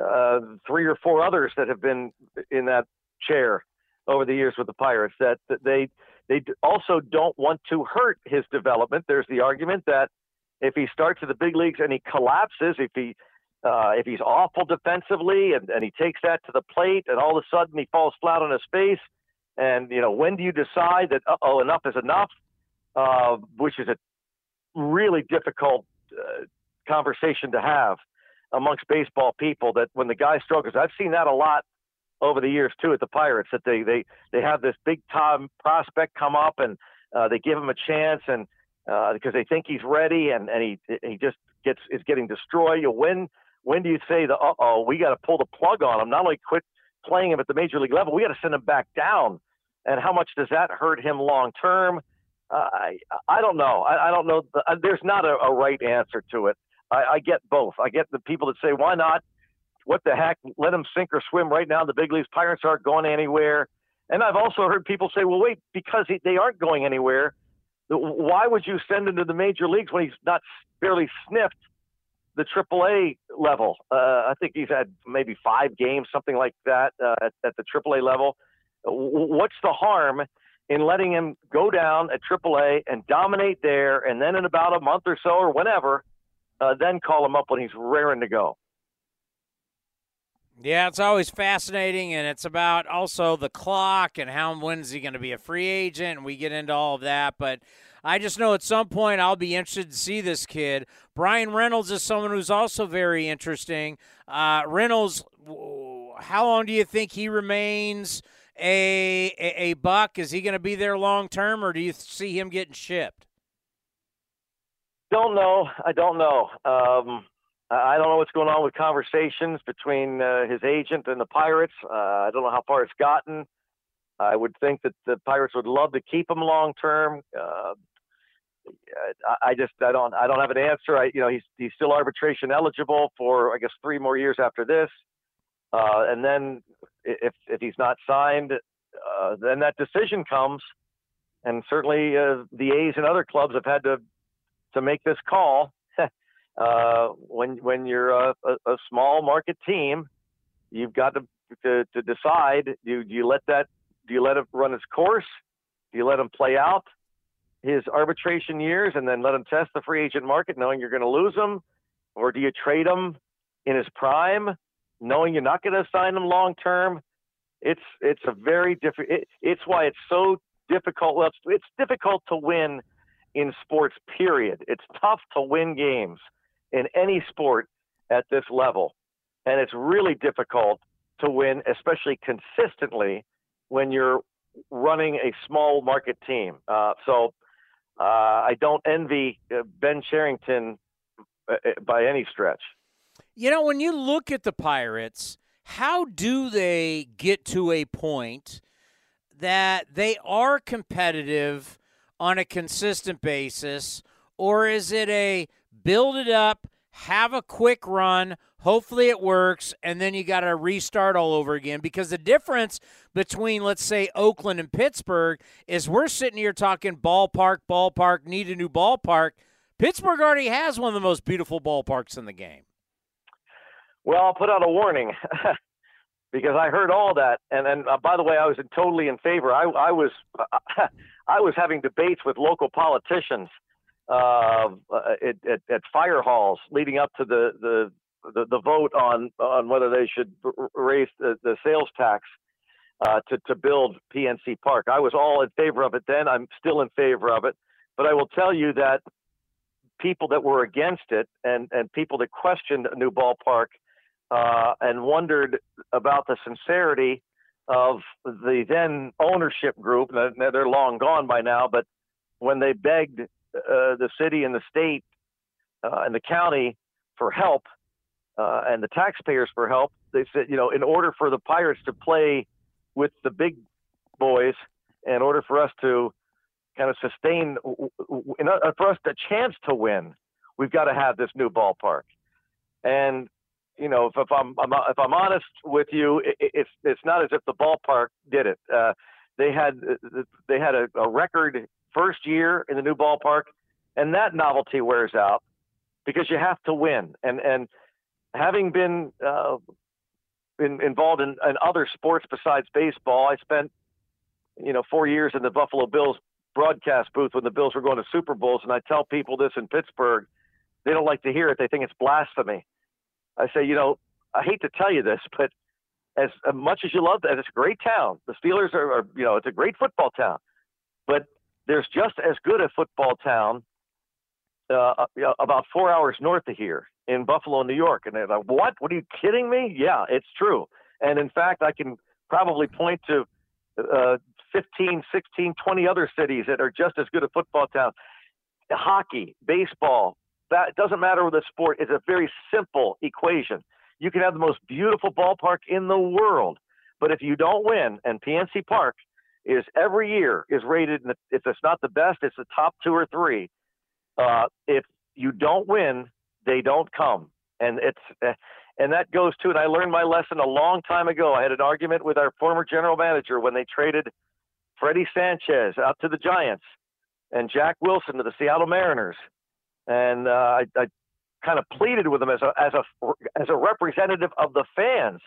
uh, three or four others that have been in that chair over the years with the Pirates. That, that they they also don't want to hurt his development. There's the argument that if he starts at the big leagues and he collapses, if he uh, if he's awful defensively and, and he takes that to the plate and all of a sudden he falls flat on his face, and you know when do you decide that oh enough is enough? uh, which is a really difficult uh, conversation to have amongst baseball people. That when the guy struggles, I've seen that a lot over the years too at the Pirates. That they they they have this big time prospect come up and uh, they give him a chance and uh, because they think he's ready and and he he just gets is getting destroyed. You when when do you say the uh oh we got to pull the plug on him? Not only quit playing him at the major league level, we got to send him back down. And how much does that hurt him long term? Uh, I I don't know. I, I don't know. The, uh, there's not a, a, right answer to it. I, I get both. I get the people that say, why not? What the heck? Let them sink or swim right now. The big leagues Pirates aren't going anywhere. And I've also heard people say, well, wait, because he, they aren't going anywhere, why would you send him to the major leagues when he's not barely sniffed the AAA level? Uh, I think he's had maybe five games, something like that, uh, at, at the AAA level. What's the harm in letting him go down at AAA and dominate there, and then in about a month or so or whenever, uh, then call him up when he's raring to go. Yeah, it's always fascinating, and it's about also the clock and how when's he going to be a free agent, and we get into all of that. But I just know at some point I'll be interested to see this kid. Bryan Reynolds is someone who's also very interesting. Uh, Reynolds, how long do you think he remains? a a, a buck? Is he going to be there long term, or do you see him getting shipped? Don't know. I don't know. Um, I don't know what's going on with conversations between uh, his agent and the Pirates. Uh, I don't know how far it's gotten. I would think that the Pirates would love to keep him long term. Uh, I just I don't I don't have an answer. I you know he's he's still arbitration eligible for I guess three more years after this. Uh, and then if if he's not signed, uh, then that decision comes. And certainly uh, the A's and other clubs have had to to make this call. Uh, when when you're a, a, small market team, you've got to to, to decide: do, do you let that do you let it run its course? Do you let him play out his arbitration years and then let him test the free agent market, knowing you're going to lose him, or do you trade him in his prime? knowing you're not going to sign him long term, it's it's a very different. It, it's why it's so difficult. Well, it's, it's difficult to win in sports. Period. It's tough to win games in any sport at this level, and it's really difficult to win, especially consistently, when you're running a small market team. Uh, so uh, I don't envy uh, Ben Cherington uh, by any stretch. You know, when you look at the Pirates, how do they get to a point that they are competitive on a consistent basis? Or is it a build it up, have a quick run, hopefully it works, and then you got to restart all over again? Because the difference between, let's say, Oakland and Pittsburgh is we're sitting here talking ballpark, ballpark, need a new ballpark. Pittsburgh already has one of the most beautiful ballparks in the game. Well, I'll put out a warning because I heard all that, and and uh, by the way, I was totally in favor. I I was I was having debates with local politicians uh, at, at, at fire halls leading up to the the the, the vote on on whether they should raise the, the sales tax uh, to to build PNC Park. I was all in favor of it then. I'm still in favor of it, but I will tell you that people that were against it and and people that questioned a new ballpark uh, and wondered about the sincerity of the then ownership group. They're long gone by now, but when they begged uh, the city and the state uh, and the county for help uh, and the taxpayers for help, they said, you know, in order for the Pirates to play with the big boys, in order for us to kind of sustain, in order for us a chance to win, we've got to have this new ballpark. And you know, if, if I'm, I'm, if I'm honest with you, it, it's it's not as if the ballpark did it. Uh, they had they had a, a record first year in the new ballpark, and that novelty wears out because you have to win. And and having been uh, in, involved in, in other sports besides baseball, I spent you know four years in the Buffalo Bills broadcast booth when the Bills were going to Super Bowls, and I tell people this in Pittsburgh, they don't like to hear it. They think it's blasphemy. I say, you know, I hate to tell you this, but as much as you love that, it's a great town. The Steelers are, are, you know, it's a great football town, but there's just as good a football town uh, about four hours north of here in Buffalo, New York. And they're like, what? What are you kidding me? Yeah, it's true. And in fact, I can probably point to uh, 15, 16, 20 other cities that are just as good a football town. Hockey, baseball, that doesn't matter the sport. It's a very simple equation. You can have the most beautiful ballpark in the world, but if you don't win, and PNC Park is every year is rated, if it's not the best, it's the top two or three. Uh, if you don't win, they don't come, and it's uh, and that goes to. And I learned my lesson a long time ago. I had an argument with our former general manager when they traded Freddie Sanchez out to the Giants and Jack Wilson to the Seattle Mariners and uh, I, I kind of pleaded with him as a as a as a representative of the fans.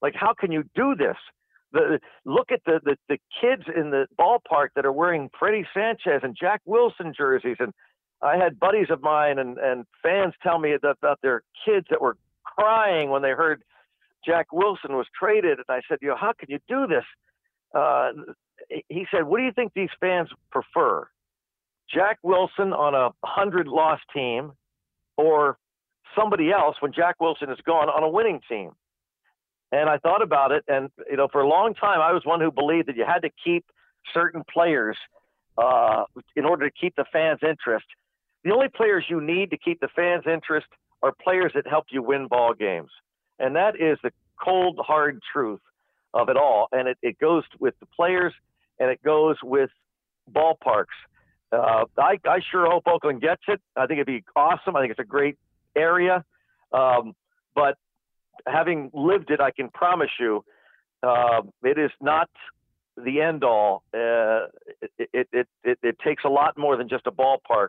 Like, how can you do this? The, look at the, the the kids in the ballpark that are wearing Freddie Sanchez and Jack Wilson jerseys, and I had buddies of mine and and fans tell me that, about their kids that were crying when they heard Jack Wilson was traded, and I said, you know, how can you do this? Uh, he said, what do you think these fans prefer? Jack Wilson on a 100 loss team or somebody else when Jack Wilson is gone on a winning team. And I thought about it, and you know, for a long time, I was one who believed that you had to keep certain players uh, in order to keep the fans' interest. The only players you need to keep the fans' interest are players that help you win ball games, and that is the cold, hard truth of it all. And it, it goes with the players, and it goes with ballparks. Uh, I, I sure hope Oakland gets it. I think it'd be awesome. I think it's a great area. Um, but having lived it, I can promise you, uh, it is not the end all. Uh, it, it, it, it, it takes a lot more than just a ballpark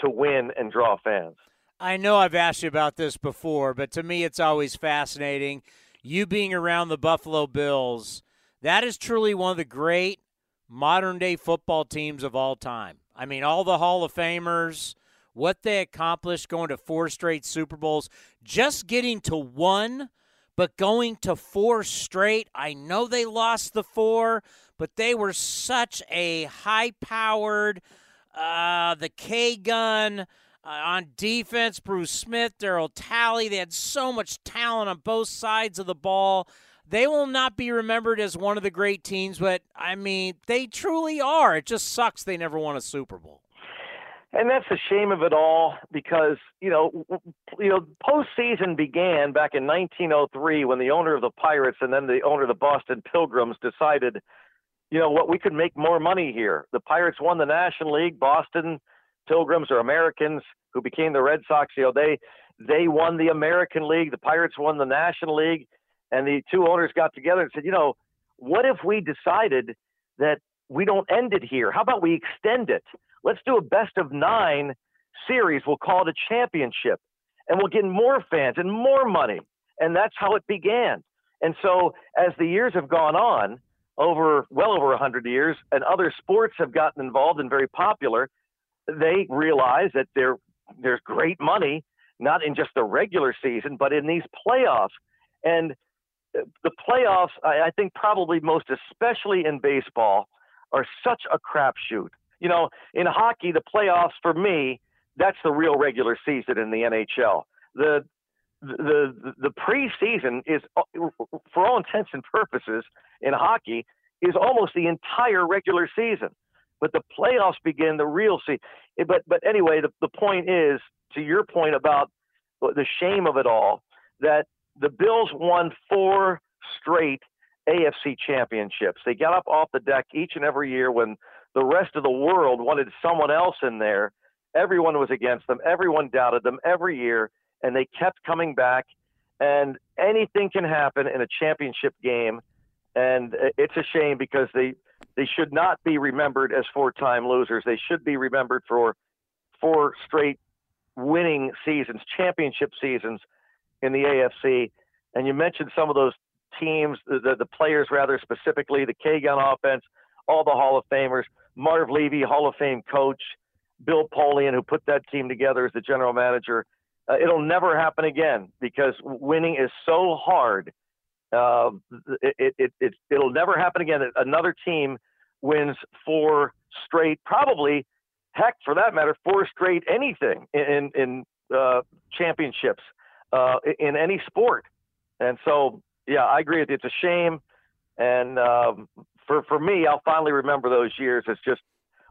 to win and draw fans. I know I've asked you about this before, but to me, it's always fascinating. You being around the Buffalo Bills, that is truly one of the great modern day football teams of all time. I mean, all the Hall of Famers, what they accomplished going to four straight Super Bowls, just getting to one, but going to four straight. I know they lost the four, but they were such a high powered, uh, the K gun. Uh, on defense, Bruce Smith, Darryl Talley, they had so much talent on both sides of the ball. They will not be remembered as one of the great teams, but I mean, they truly are. It just sucks they never won a Super Bowl. And that's the shame of it all because, you know, you know, postseason began back in 1903 when the owner of the Pirates and then the owner of the Boston Pilgrims decided, you know, what we could make more money here. The Pirates won the National League. Boston Pilgrims or Americans who became the Red Sox. You know, they they won the American League. The Pirates won the National League and the two owners got together and said, you know, what if we decided that we don't end it here? How about we extend it? Let's do a best of nine series. We'll call it a championship, and we'll get more fans and more money. And that's how it began. And so, as the years have gone on, over well over 100 years, and other sports have gotten involved and very popular, they realize that there there's great money, not in just the regular season, but in these playoffs. And the playoffs, I, I think probably most especially in baseball, are such a crapshoot. You know, in hockey, the playoffs for me, that's the real regular season in the NHL. The the the preseason is, for all intents and purposes, in hockey, is almost the entire regular season. But the playoffs begin the real season. But but anyway, the, the point is to your point about the shame of it all that the Bills won four straight AFC championships. They got up off the deck each and every year when the rest of the world wanted someone else in there. Everyone was against them. Everyone doubted them every year, and they kept coming back. And anything can happen in a championship game, and it's a shame because they they should not be remembered as four-time losers. They should be remembered for four straight winning seasons, championship seasons in the AFC. And you mentioned some of those teams, the, the, players rather specifically, the K-Gun offense, all the Hall of Famers, Marv Levy, Hall of Fame coach, Bill Polian, who put that team together as the general manager. Uh, it'll never happen again because winning is so hard. Uh, it, it, it, it'll never happen again. Another team wins four straight, probably, heck, for that matter, four straight anything in, in uh, championships uh, in any sport. And so, yeah, I agree. It's a shame. And um, for for me, I'll finally remember those years as just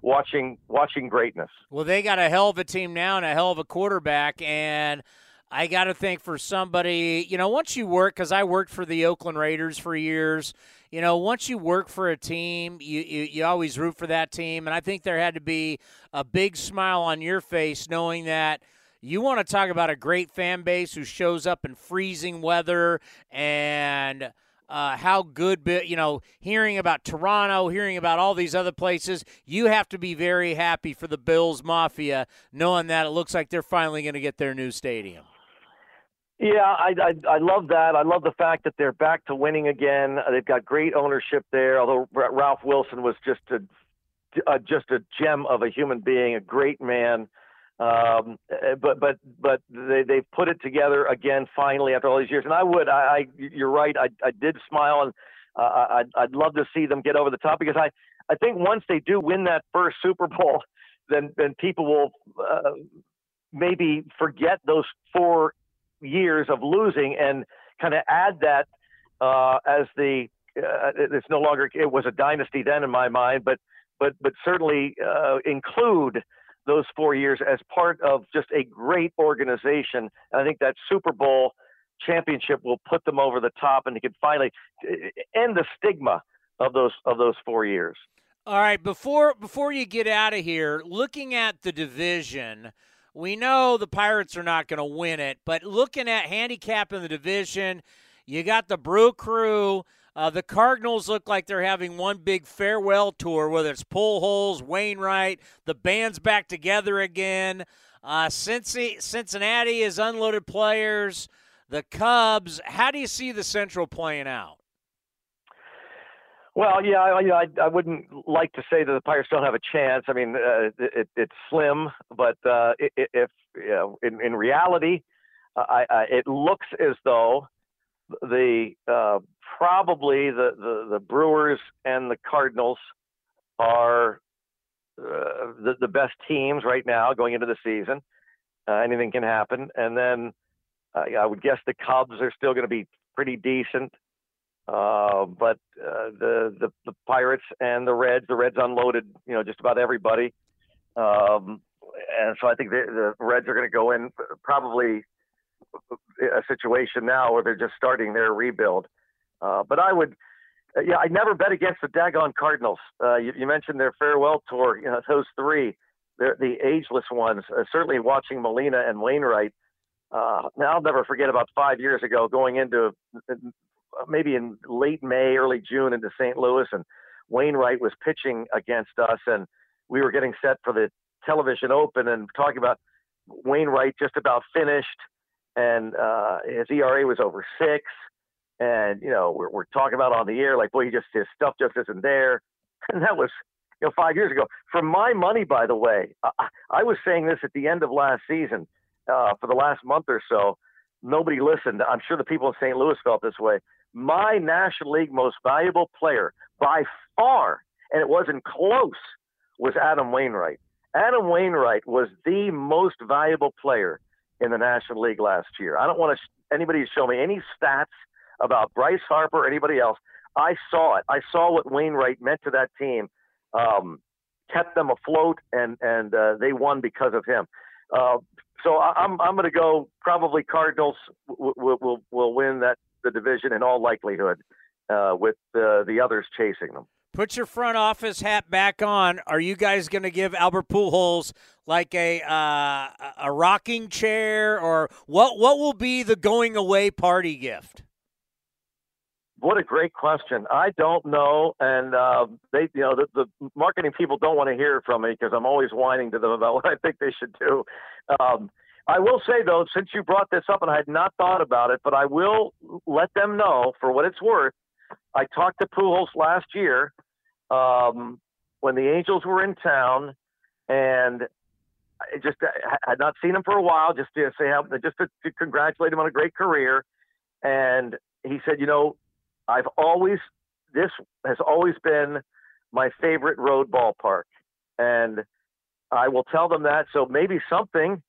watching watching greatness. Well, they got a hell of a team now and a hell of a quarterback, and I got to think for somebody, you know, once you work, because I worked for the Oakland Raiders for years. You know, once you work for a team, you, you, you always root for that team. And I think there had to be a big smile on your face knowing that you want to talk about a great fan base who shows up in freezing weather and uh, how good, you know, hearing about Toronto, hearing about all these other places, you have to be very happy for the Bills Mafia, knowing that it looks like they're finally going to get their new stadium. Yeah, I, I I love that. I love the fact that they're back to winning again. They've got great ownership there. Although Ralph Wilson was just a, a just a gem of a human being, a great man. Um, eh, but but but they they've put it together again finally after all these years. And I would I, I you're right. I I did smile and uh, I'd I'd love to see them get over the top because I I think once they do win that first Super Bowl, then then people will uh, maybe forget those four years of losing and kind of add that uh, as the uh, it's no longer it was a dynasty then in my mind, but but but certainly uh, include those four years as part of just a great organization. And I think that Super Bowl championship will put them over the top, and they can finally eh, end the stigma of those of those four years. All right, before before you get out of here, looking at the division, we know the Pirates are not going to win it, but looking at handicap in the division, you got the Brew Crew uh, the Cardinals look like they're having one big farewell tour, whether it's Pujols, Wainwright, the band's back together again. Uh, Cincinnati is unloaded players. The Cubs. How do you see the Central playing out? Well, yeah, I, I, I wouldn't like to say that the Pirates don't have a chance. I mean, uh, it, it's slim, but uh, if you know, in, in reality, I, I, it looks as though the uh, probably the, the, the Brewers and the Cardinals are uh, the, the best teams right now going into the season. Uh, anything can happen, and then I would guess the Cubs are still going to be pretty decent. Uh, but uh, the, the the Pirates and the Reds, the Reds unloaded, you know, just about everybody. Um, and so I think the, the Reds are going to go in probably a situation now where they're just starting their rebuild. Uh, but I would, uh, yeah, I never bet against the Dagon Cardinals. Uh, you, you, mentioned their farewell tour. You know, those three, they're the ageless ones. Uh, certainly, watching Molina and Wainwright. Uh, now I'll never forget about five years ago going into uh, maybe in late May, early June into St. Louis, and Wainwright was pitching against us, and we were getting set for the television open and talking about Wainwright just about finished and uh, his ERA was over six. And you know, we're, we're talking about on the air like, boy, he just his stuff just isn't there. And that was you know five years ago. For my money, by the way, I, I was saying this at the end of last season. Uh, for the last month or so, nobody listened. I'm sure the people in St. Louis felt this way. my National League most valuable player by far, and it wasn't close, was Adam Wainwright. Adam Wainwright was the most valuable player in the National League last year. I don't want to, anybody to show me any stats about Bryce Harper or anybody else. I saw it. I saw what Wainwright meant to that team, um, kept them afloat, and and uh, they won because of him. Uh, so I, am I'm going to go. Probably Cardinals will will will win that the division in all likelihood, uh, with uh, the others chasing them. Put your front office hat back on. Are you guys going to give Albert Pujols like a uh, a rocking chair, or what? What will be the going away party gift? What a great question. I don't know, and uh, they, you know, the, the, marketing people don't want to hear from me because I'm always whining to them about what I think they should do. Um, I will say though, since you brought this up, and I had not thought about it, but I will let them know for what it's worth. I talked to Pujols last year um, when the Angels were in town, and I just I had not seen him for a while, just to say how, just to, to congratulate him on a great career. And he said, you know, I've always this has always been my favorite road ballpark, and I will tell them that. So maybe something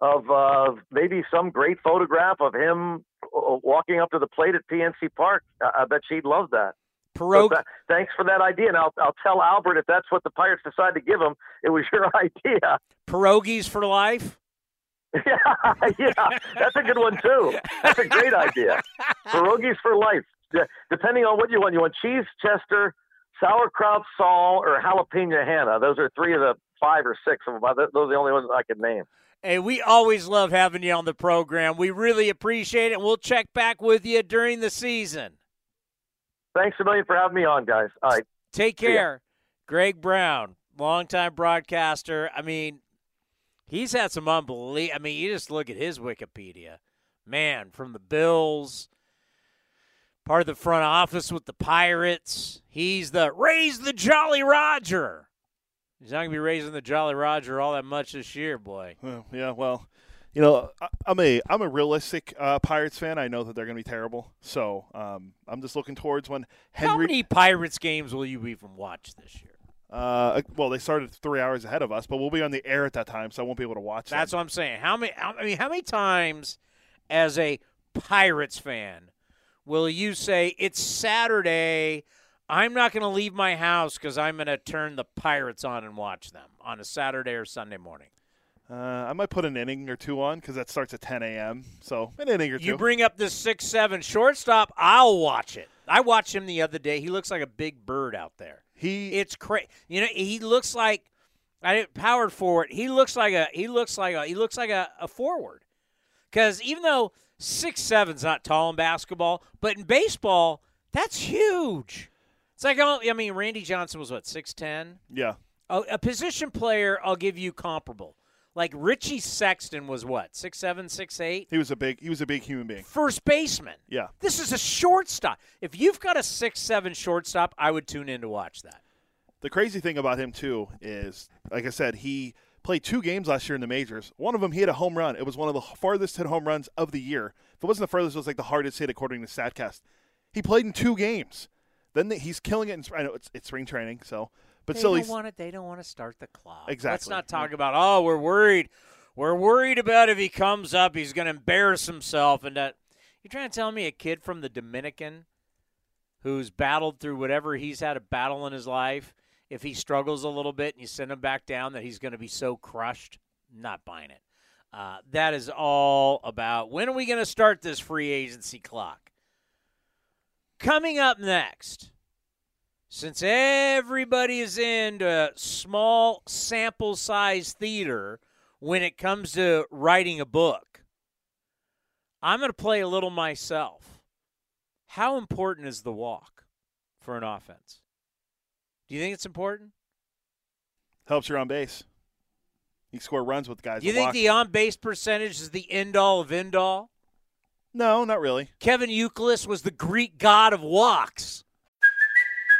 of uh, maybe some great photograph of him uh, walking up to the plate at PNC Park. I, I bet she'd love that. Pierog- so thanks for that idea, and I'll I'll tell Albert if that's what the Pirates decide to give him. It was your idea. Pierogies for life. yeah, yeah, that's a good one too. That's a great idea. Pierogies for life Yeah, depending on what you want. You want cheese chester, sauerkraut Saul, or jalapeno Hannah. Those are three of the five or six of them. Those are the only ones I can name. Hey, we always love having you on the program. We really appreciate it. We'll check back with you during the season. Thanks a million for having me on, guys. All right. Take care. Greg Brown, longtime broadcaster. I mean, he's had some unbelievable. I mean, you just look at his Wikipedia. Man, from the Bills part of the front office with the Pirates. He's the raise the Jolly Roger. He's not going to be raising the Jolly Roger all that much this year, boy. Well, yeah, well, you know, I'm a I'm a realistic uh, Pirates fan. I know that they're going to be terrible, so um, I'm just looking towards when Henry. How many Pirates games will you even watch this year? Uh, well, they started three hours ahead of us, but we'll be on the air at that time, so I won't be able to watch. That's them. what I'm saying. How many? I mean, how many times, as a Pirates fan, will you say it's Saturday? I'm not going to leave my house because I'm going to turn the Pirates on and watch them on a Saturday or Sunday morning. Uh, I might put an inning or two on because that starts at 10 a.m. So an inning or two. You bring up this six seven shortstop, I'll watch it. I watched him the other day. He looks like a big bird out there. He it's crazy. You know, he looks like I powered forward. He looks like a he looks like a he looks like a, a forward. Because even though Six seven's not tall in basketball, but in baseball, that's huge. It's like oh, I mean, Randy Johnson was what six ten. Yeah. A, a, position player, I'll give you comparable. Like Richie Sexson was what six seven, six eight. He was a big. He was a big human being. First baseman. Yeah. This is a shortstop. If you've got a six seven shortstop, I would tune in to watch that. The crazy thing about him too is, like I said, he played two games last year in the majors. One of them, he hit a home run. It was one of the farthest hit home runs of the year. If it wasn't the furthest, it was like the hardest hit according to Statcast. He played in two games. Then the, he's killing it. In, I know it's, it's spring training, so but they still, don't want it. They don't want to start the clock. Exactly. Let's not talk about. Oh, we're worried. We're worried about if he comes up, he's going to embarrass himself. And that you're trying to tell me a kid from the Dominican who's battled through whatever he's had a battle in his life if he struggles a little bit and you send him back down that he's going to be so crushed. Not buying it. Uh, that is all about when are we going to start this free agency clock? Coming up next, since everybody is into small sample size theater when it comes to writing a book, I'm going to play a little myself. How important is the walk for an offense? Do you think it's important? Helps your on base. You score runs with guys. Do you think walk. the on base percentage is the end all of end all? No, not really. Kevin Youkilis was the Greek god of walks.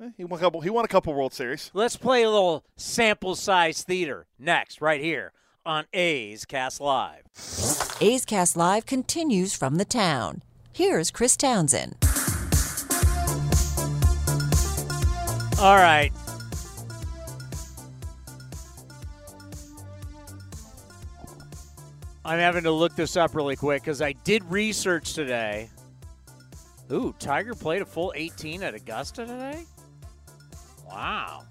Eh, He won a couple. He won a couple World Series. Let's play a little sample size theater next, right here on A's Cast Live. A's Cast Live continues from the town. Here's Chris Townsend. All right. I'm having to look this up really quick because I did research today. Ooh, Tiger played a full 18 at Augusta today? Wow.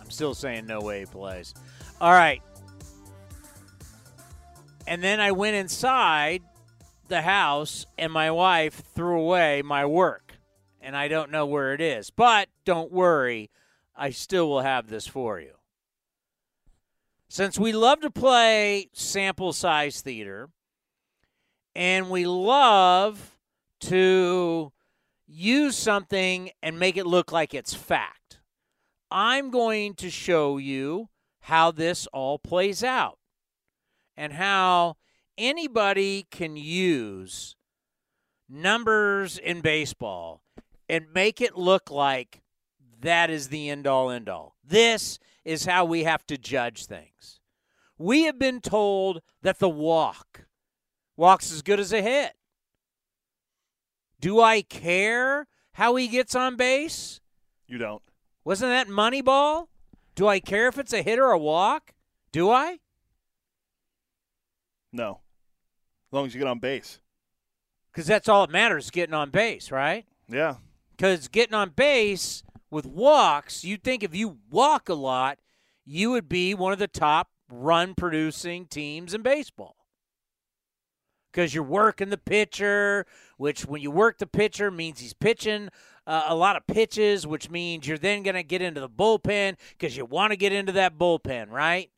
I'm still saying no way he plays. All right. And then I went inside the house and my wife threw away my work. And I don't know where it is. But don't worry, I still will have this for you. Since we love to play sample size theater and we love to use something and make it look like it's fact, I'm going to show you how this all plays out and how anybody can use numbers in baseball and make it look like that is the end all end all. This is how we have to judge things. We have been told that the walk walks as good as a hit. Do I care how he gets on base? You don't. Wasn't that Moneyball? Do I care if it's a hit or a walk? Do I? No. As long as you get on base. Because that's all that matters, getting on base, right? Yeah. Because getting on base with walks, you'd think if you walk a lot, you would be one of the top run producing teams in baseball. Because you're working the pitcher, which when you work the pitcher means he's pitching uh, a lot of pitches, which means you're then going to get into the bullpen because you want to get into that bullpen, right?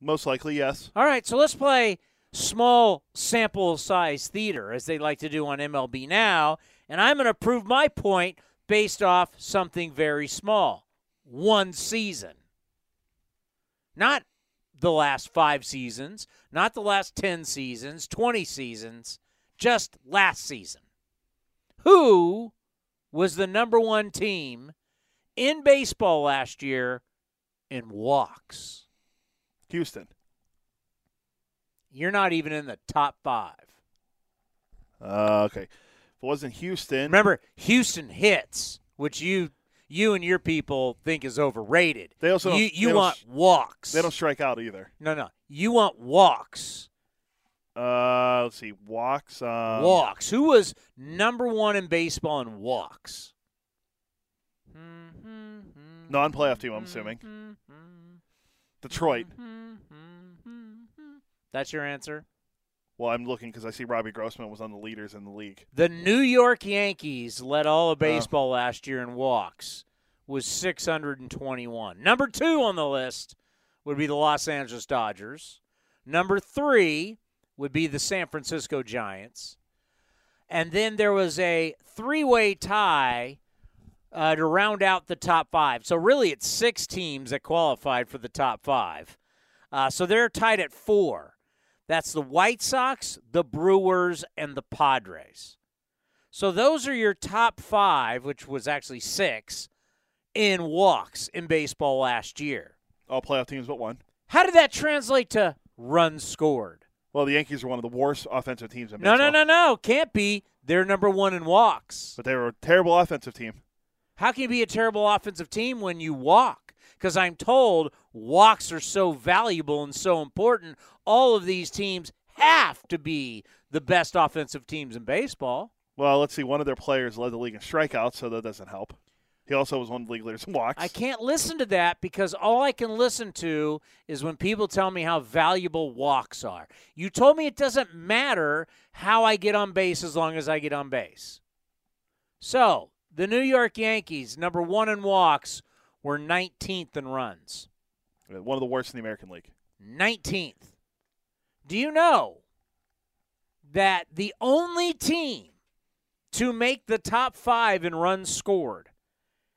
Most likely, yes. All right, so let's play small sample size theater, as they like to do on MLB Now. And I'm going to prove my point based off something very small one season. Not the last five seasons, not the last 10 seasons, 20 seasons, just last season. Who was the number one team in baseball last year in walks? Houston. You're not even in the top five. Uh, okay. If it wasn't Houston, Remember, Houston hits, which you you and your people think is overrated. They also you you they want walks. they don't strike out either. no no. You want walks. Uh, let's see. Walks. Um, walks. Who was number one in baseball in walks? Non-playoff team, I'm assuming. Detroit. That's your answer. Well, I'm looking because I see Robbie Grossman was on the leaders in the league. The New York Yankees led all of baseball last year in walks, was 621. Number two on the list would be the Los Angeles Dodgers. Number three would be the San Francisco Giants. And then there was a three way tie uh, to round out the top five. So really, it's six teams that qualified for the top five. Uh, so they're tied at four. That's the White Sox, the Brewers, and the Padres. So those are your top five, which was actually six, in walks in baseball last year. All playoff teams but one. How did that translate to runs scored? Well, the Yankees are one of the worst offensive teams in baseball. No, no, no, no. Can't be. They're number one in walks. But they were a terrible offensive team. How can you be a terrible offensive team when you walk? Because I'm told walks are so valuable and so important. All of these teams have to be the best offensive teams in baseball. Well, let's see. One of their players led the league in strikeouts, so that doesn't help. He also was one of the league leaders in walks. I can't listen to that because all I can listen to is when people tell me how valuable walks are. You told me it doesn't matter how I get on base as long as I get on base. So, the New York Yankees, number one in walks, were 19th in runs. One of the worst in the American League. 19th. Do you know that the only team to make the top five in runs scored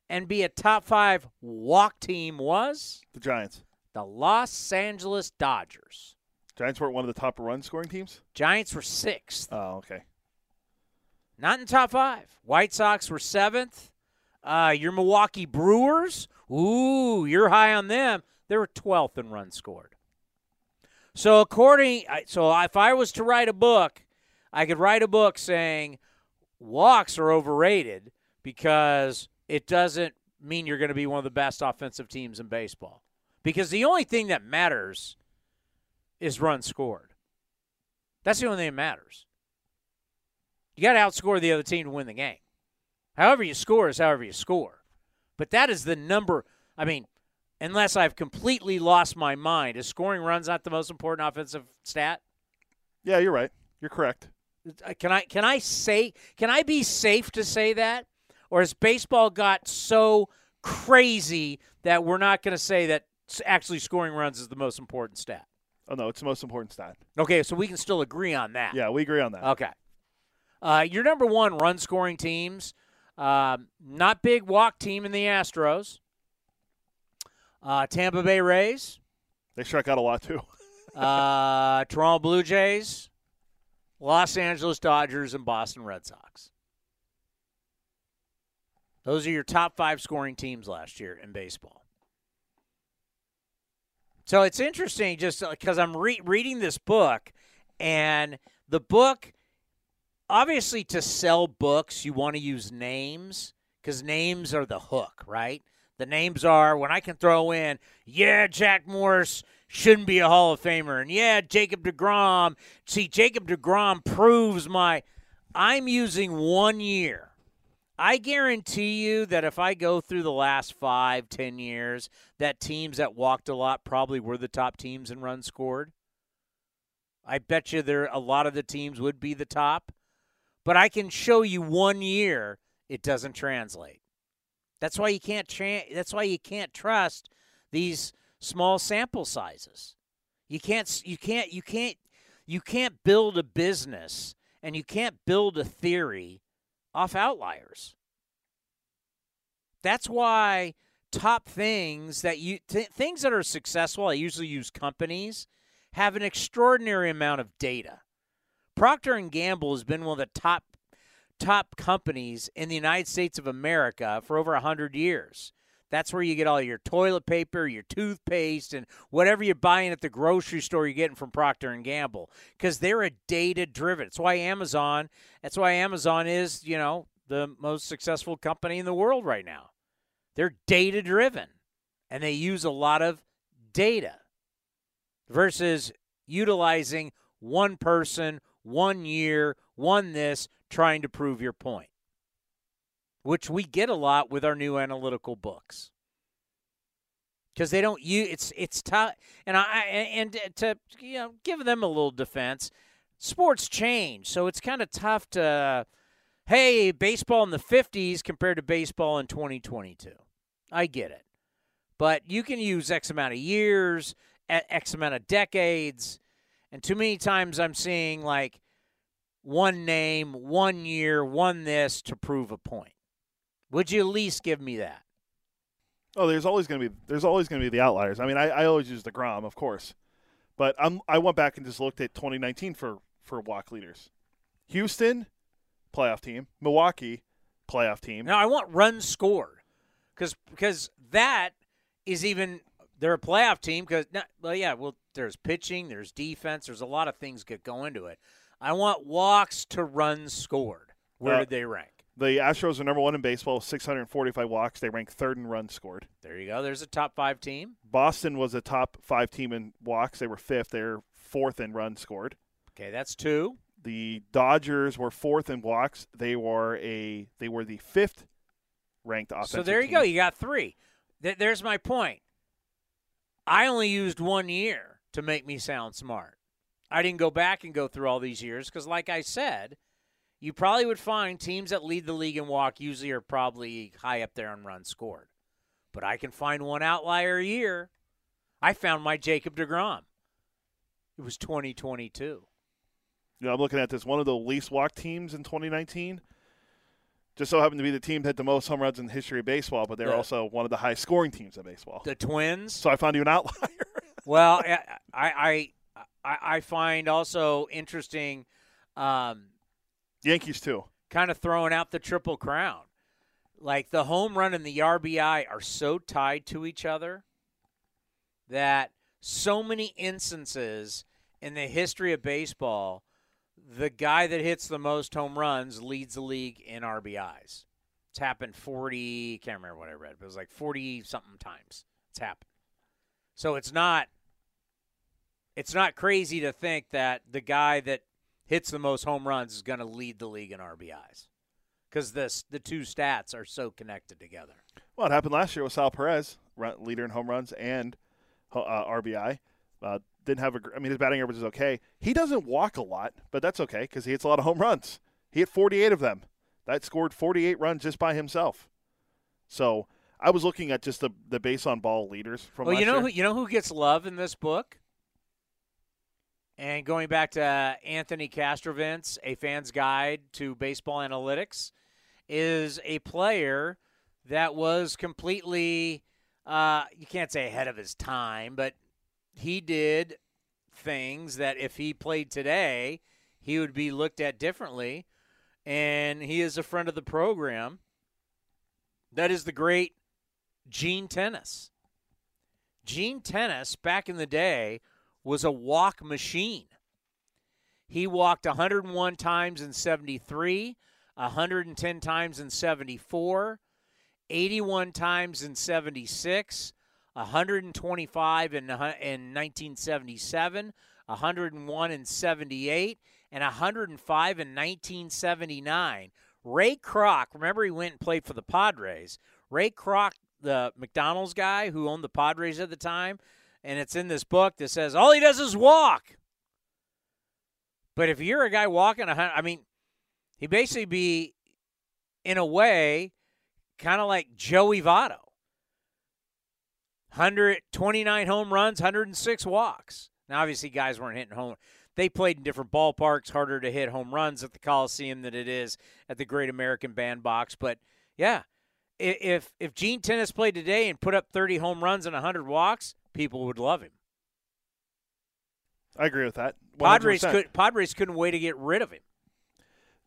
and be a top five walk team was The Giants. the Los Angeles Dodgers. Giants weren't one of the top run scoring teams? Giants were sixth, Oh, okay. not in top five. White Sox were seventh. Uh, your Milwaukee Brewers, ooh, you're high on them. They were 12th in runs scored. So according, so if I was to write a book, I could write a book saying walks are overrated because it doesn't mean you're going to be one of the best offensive teams in baseball. Because the only thing that matters is runs scored. That's the only thing that matters. You got to outscore the other team to win the game. However you score is however you score. But that is the number. I mean, unless I've completely lost my mind, is scoring runs not the most important offensive stat? Yeah, you're right. You're correct. Uh, Can I can I say can I be safe to say that, or has baseball got so crazy that we're not going to say that actually scoring runs is the most important stat? Oh, no, it's the most important stat. Okay, so we can still agree on that. Yeah, we agree on that. Okay. Uh, your number one run scoring teams, um, not big walk team in the Astros. Uh, Tampa Bay Rays, They struck out a lot, too. uh, Toronto Blue Jays, Los Angeles Dodgers, and Boston Red Sox. Those are your top five scoring teams last year in baseball. So it's interesting just because I'm re- reading this book, and the book, obviously, to sell books, you want to use names because names are the hook, right? The names are when I can throw in, yeah, Jack Morris shouldn't be a Hall of Famer, and yeah, Jacob DeGrom. See, Jacob DeGrom proves my. I'm using one year. I guarantee you that if I go through the last five, ten years, that teams that walked a lot probably were the top teams in runs scored. I bet you there a lot of the teams would be the top, but I can show you one year it doesn't translate. That's why you can't tra- that's why you can't trust these small sample sizes. You can't you can't you can't you can't build a business and you can't build a theory off outliers. That's why top things that you th- things that are successful, I usually use companies, have an extraordinary amount of data. Procter and Gamble has been one of the top top companies in the United States of America for over 100 years. That's where you get all your toilet paper, your toothpaste, and whatever you're buying at the grocery store. You're getting from Procter and Gamble because they're a data driven. That's why Amazon. That's why Amazon is, you know, the most successful company in the world right now. They're data driven, and they use a lot of data versus utilizing one person, one year, one this, trying to prove your point which we get a lot with our new analytical books. Because they don't use it's it's tough and i and to you know give them a little defense sports change so it's kind of tough to hey baseball in the 50s compared to baseball in 2022 i get it. But you can use x amount of years x amount of decades and too many times i'm seeing like one name one year one this to prove a point would you at least give me that? Oh, there's always going to be there's always going to be the outliers. I mean, I, I always use the Grom, of course, but I'm I went back and just looked at 2019 for for walk leaders. Houston, playoff team. Milwaukee, playoff team. Now I want runs scored because because that is even they're a playoff team because well yeah well there's pitching there's defense there's a lot of things that go into it. I want walks to runs scored. Where Uh, did they rank? The Astros are number one in baseball, 645 walks. They rank third in runs scored. There you go. There's a top five team. Boston was a top five team in walks. They were fifth. They're fourth in runs scored. Okay, that's two. The Dodgers were fourth in walks. They were a they were the fifth ranked offensive. So there you team. go. You got three. Th- there's my point. I only used one year to make me sound smart. I didn't go back and go through all these years because, like I said, you probably would find teams that lead the league in walk usually are probably high up there on runs scored. But I can find one outlier a year. I found my Jacob DeGrom. It was 2022. You know, I'm looking at this. One of the least walk teams in 2019 just so happened to be the team that had the most home runs in the history of baseball, but they're The- also one of the high scoring teams in baseball. The Twins. So I found you an outlier. Well, I, I I I find also interesting, um, Yankees too. kind of throwing out the triple crown. Like the home run and the RBI are so tied to each other that so many instances in the history of baseball, the guy that hits the most home runs leads the league in RBIs. It's happened 40, can't remember what I read, but it was like 40 something times. It's happened. So it's not it's not crazy to think that the guy that hits the most home runs is going to lead the league in RBIs because this the two stats are so connected together. Well, it happened last year with Sal Perez, leader in home runs and uh, RBI. Uh, didn't have a. I mean, his batting average is okay. He doesn't walk a lot, but that's okay because he hits a lot of home runs. He hit 48 of them. That scored 48 runs just by himself. So I was looking at just the the base on ball leaders from. well, last you know year. who you know who gets love in this book. And going back to Anthony Castrovince, a fan's guide to baseball analytics, is a player that was completely uh, you can't say ahead of his time, but he did things that if he played today, he would be looked at differently. And he is a friend of the program. That is the great Gene Tenace. Gene Tenace, back in the day, was a walk machine. He walked 101 times in 73, 110 times in 74, 81 times in 76, 125 in, in 1977, 101 in 78, and 105 in 1979. Ray Kroc, remember he went and played for the Padres. Ray Kroc, the McDonald's guy who owned the Padres at the time, and it's in this book that says all he does is walk. But if you're a guy walking a hundred, I mean, he basically be, in a way, kind of like Joey Votto. 129 home runs, 106 walks. Now, obviously, guys weren't hitting home. They played in different ballparks, harder to hit home runs at the Coliseum than it is at the Great American Bandbox. But yeah, if if Gene Tenace played today and put up 30 home runs and 100 walks, people would love him. I agree with that. Padres 100%. could Padres couldn't wait to get rid of him.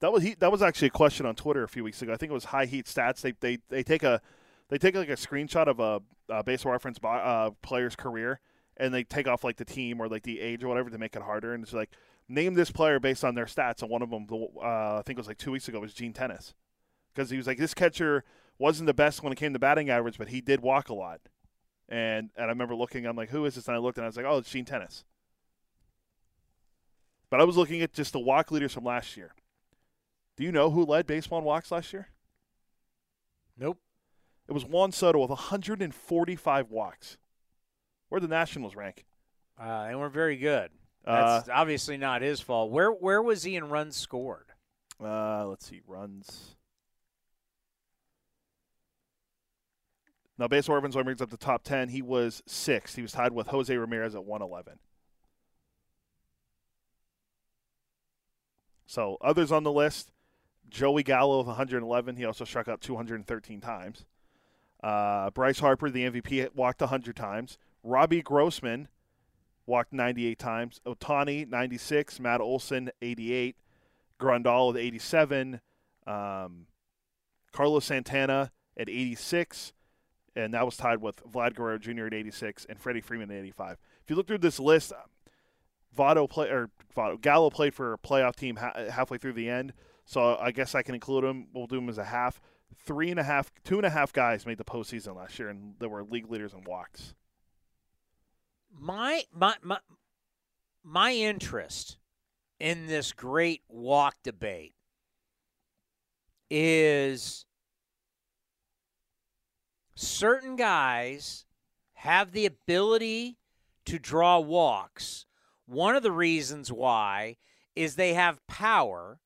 That was he, that was actually a question on Twitter a few weeks ago. I think it was High Heat Stats. They they, they take a they take like a screenshot of a, a baseball reference bo- uh, player's career, and they take off like the team or like the age or whatever to make it harder. And it's like name this player based on their stats. And one of them, uh, I think it was like two weeks ago, was Gene Tenace, because he was like this catcher wasn't the best when it came to batting average, but he did walk a lot. And and I remember looking, I'm like, who is this? And I looked and I was like, oh, it's Gene Tenace. But I was looking at just the walk leaders from last year. Do you know who led baseball in walks last year? Nope. It was Juan Soto with 145 walks. Where the Nationals rank? Uh, they weren't very good. Uh, That's obviously not his fault. Where where was he in runs scored? Uh, let's see, runs. Now, baseball reference only brings up the top 10. He was sixth. He was tied with Jose Ramirez at 111. So, others on the list Joey Gallo with 111. He also struck out 213 times. Uh, Bryce Harper, the MVP, walked 100 times. Robbie Grossman walked 98 times. Ohtani, 96. Matt Olson, 88. Grandal with 87. Um, Carlos Santana at 86. And that was tied with Vlad Guerrero Jr. at 86 and Freddie Freeman at 85. If you look through this list, Votto play or Votto, Gallo played for a playoff team ha- halfway through the end, so I guess I can include him. We'll do him as a half. Three and a half, two and a half guys made the postseason last year, and they were league leaders in walks. My my my my interest in this great walk debate is certain guys have the ability to draw walks. One of the reasons why is they have power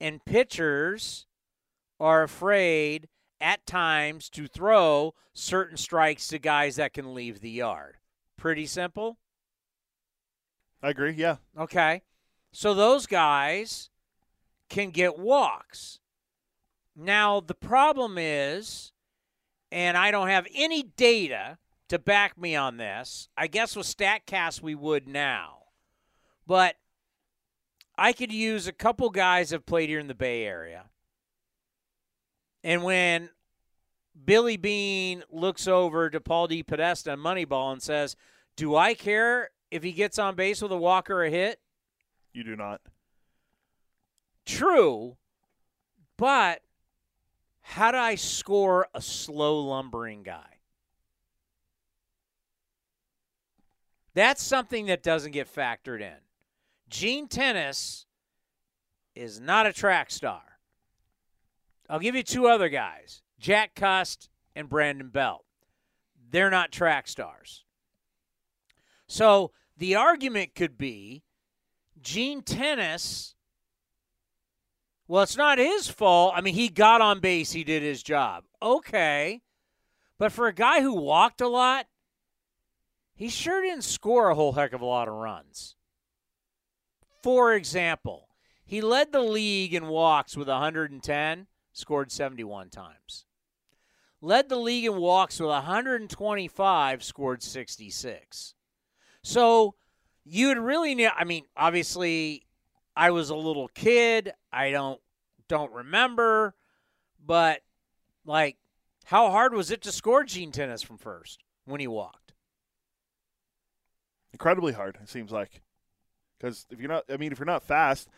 And pitchers are afraid at times to throw certain strikes to guys that can leave the yard. Pretty simple. I agree. Yeah. Okay. So those guys can get walks. Now, the problem is, and I don't have any data to back me on this. I guess with StatCast we would now. But I could use a couple guys that have played here in the Bay Area. And when Billy Beane looks over to Paul DePodesta and Moneyball and says, Do I care if he gets on base with a walk or a hit? You do not. True, but how do I score a slow lumbering guy? That's something that doesn't get factored in. Gene Tenace is not a track star. I'll give you two other guys Jack Cust and Brandon Belt. They're not track stars. So the argument could be Gene Tenace, well, it's not his fault. I mean, he got on base, he did his job. Okay. But for a guy who walked a lot, he sure didn't score a whole heck of a lot of runs. For example, he led the league in walks with 110, scored 71 times. Led the league in walks with 125, scored 66. So you'd really need, I mean, obviously, I was a little kid. I don't don't remember, but like, how hard was it to score Gene Tenace from first when he walked? Incredibly hard. It seems like because if you're not, I mean, if you're not fast,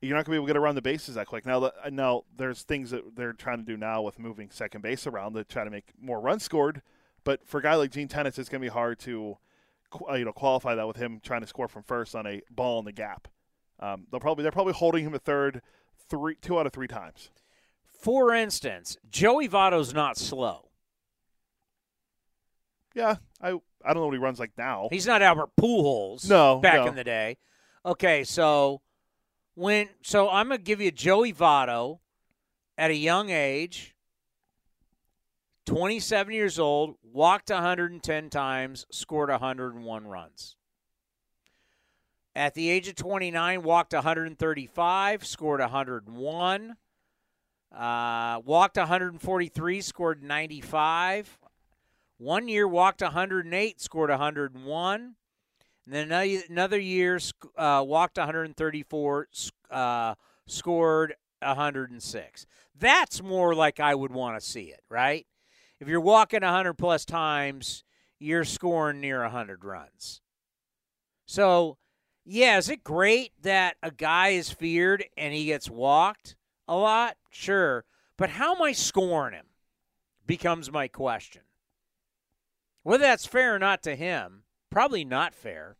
you're not going to be able to get around the bases that quick. Now, uh, now there's things that they're trying to do now with moving second base around to try to make more runs scored. But for a guy like Gene Tenace, it's going to be hard to, uh, you know, qualify that with him trying to score from first on a ball in the gap. Um, they'll probably they're probably holding him a third, three two out of three times. For instance, Joey Votto's not slow. Yeah, I I don't know what he runs like now. He's not Albert Pujols. No, back no. in the day. Okay, so when so I'm gonna give you Joey Votto at a young age, 27 years old, walked 110 times, scored 101 runs. At the age of 29, walked 135, scored 101. Uh, walked 143, scored 95. One year walked 108, scored 101. And then another, year uh, walked 134, uh, scored 106. That's more like I would want to see it, right? If you're walking 100 plus times, you're scoring near 100 runs. So, yeah, is it great that a guy is feared and he gets walked a lot? Sure. But how am I scoring him? Becomes my question. Whether that's fair or not to him, probably not fair.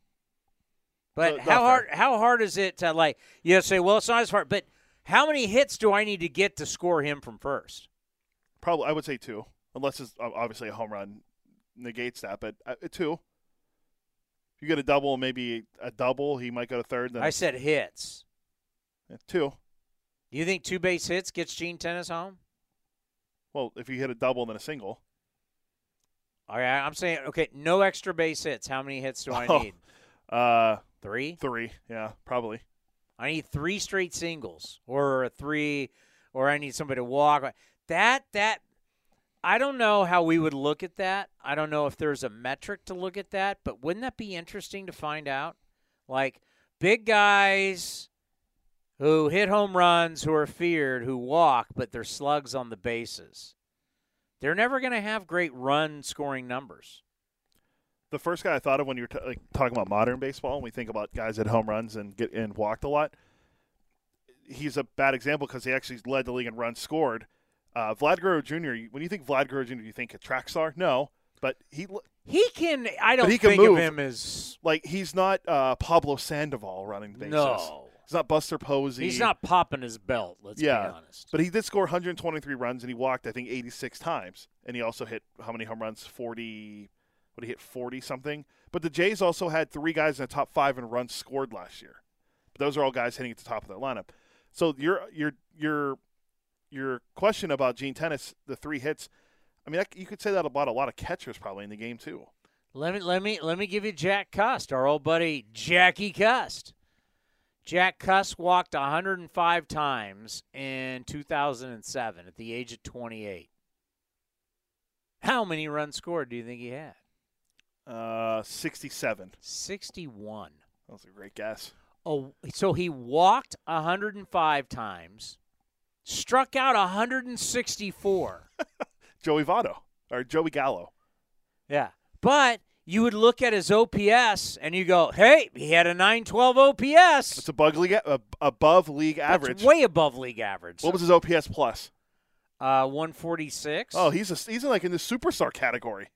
But No, how hard fair. how hard is it to like you know, say, well, it's not as hard, but how many hits do I need to get to score him from first? Probably I would say two, unless it's obviously a home run negates that. But uh, two. You get a double, maybe a double, he might go to third. Then I said hits. two. Do you think two base hits gets Gene Tenace home? Well, if you hit a double and then a single, All right, I'm saying okay, no extra base hits. How many hits do I Oh. need? uh, Three. three. Yeah, probably. I need three straight singles, or a three, or I need somebody to walk. That that I don't know how we would look at that. I don't know if there's a metric to look at that, but wouldn't that be interesting to find out? Like big guys who hit home runs, who are feared, who walk, but they're slugs on the bases. They're never going to have great run scoring numbers. The first guy I thought of when you were t- like, talking about modern baseball, and we think about guys that home runs and get and walked a lot. He's a bad example because he actually led the league in runs scored. Uh, Vlad Guerrero Jr. When you think Vlad Guerrero Jr., do you think a track star? No, but he He can. I don't he can think move. of him as like he's not uh, Pablo Sandoval running bases. no. He's not Buster Posey. He's not popping his belt. Let's Yeah. be honest. But he did score 123 runs, and he walked, I think, 86 times. And he also hit how many home runs? 40. What did he hit 40 something. But the Jays also had three guys in the top five in runs scored last year. But those are all guys hitting at the top of their lineup. So your your your your question about Gene Tenace, the three hits. I mean, you could say that about a lot of catchers probably in the game too. Let me let me let me give you Jack Cust, our old buddy Jackie Cust. Jack Cust walked 105 times in 2007 at the age of 28. How many runs scored do you think he had? Uh, 67. 61. That was a great guess. Oh, so he walked 105 times, struck out 164. Joey Votto or Joey Gallo. Yeah. But you would look at his OPS and you go, hey, he had a 912 OPS. It's above league, uh, above league average. That's way above league average. What was his OPS plus? Uh, 146. Oh, he's a, he's like in the superstar category.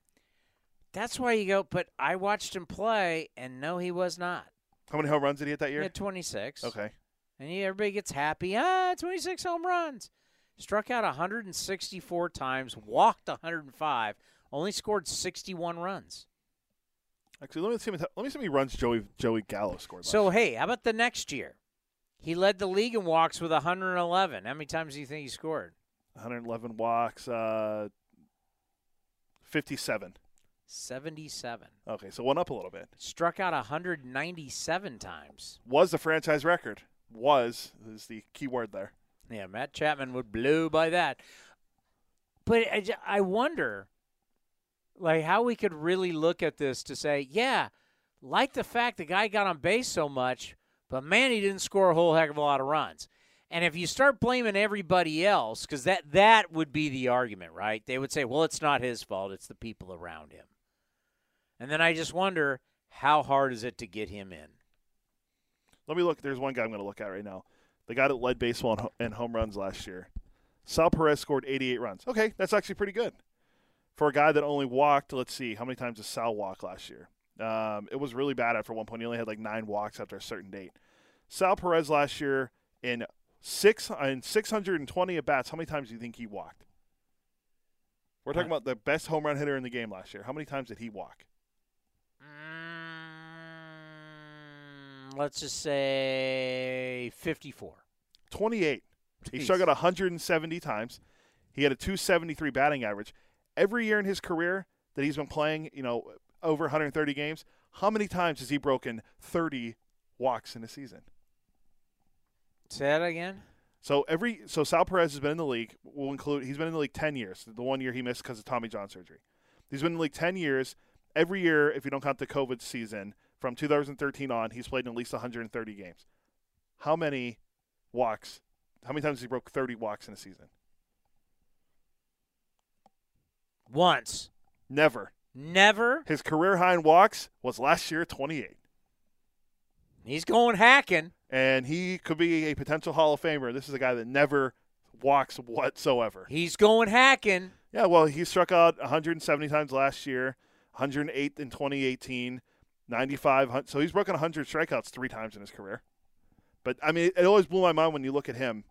That's why you go, but I watched him play, and no, he was not. How many home runs did he hit that He year? had 26. Okay. And everybody gets happy. Ah, 26 home runs. Struck out 164 times, walked 105, only scored 61 runs. Actually, let me see. Let me see how many runs Joey Joey Gallo scored. So, year. hey, how about the next year? He led the league in walks with 111. How many times do you think he scored? 111 walks, uh, 57. 77. Okay, so one up a little bit. Struck out 197 times. Was the franchise record? Was is the key word there. Yeah, Matt Chapman would blow by that. But I, I wonder, like, how we could really look at this to say, yeah, like the fact the guy got on base so much, but man, he didn't score a whole heck of a lot of runs. And if you start blaming everybody else, because that that would be the argument, right? They would say, well, it's not his fault; it's the people around him. And then I just wonder, how hard is it to get him in? Let me look. There's one guy I'm going to look at right now. The guy that led baseball in, in home runs last year. Sal Perez scored 88 runs. Okay, that's actually pretty good for a guy that only walked. Let's see, how many times did Sal walk last year? Um, it was really bad after one point. He only had like nine walks after a certain date. Sal Perez last year in six in 620 at bats. How many times do you think he walked? We're talking about the best home run hitter in the game last year. How many times did he walk? Let's just say 54. 28. He struck out 170 times. He had a 273 batting average. Every year in his career that he's been playing, you know, over 130 games, how many times has he broken 30 walks in a season? Say that again. So every so Sal Perez has been in the league. We'll include he's been in the league 10 years. The one year he missed because of Tommy John surgery. He's been in the league 10 years. Every year, if you don't count the COVID season, from 2013 on, he's played in at least 130 games. How many walks? How many times has he broke 30 walks in a season? Once. Never. Never. His career high in walks was last year 28. He's going hacking. And he could be a potential Hall of Famer. This is a guy that never walks whatsoever. He's going hacking. Yeah, well, he struck out 170 times last year, 108 in 2018, 95. So he's broken 100 strikeouts three times in his career. But, I mean, it always blew my mind when you look at him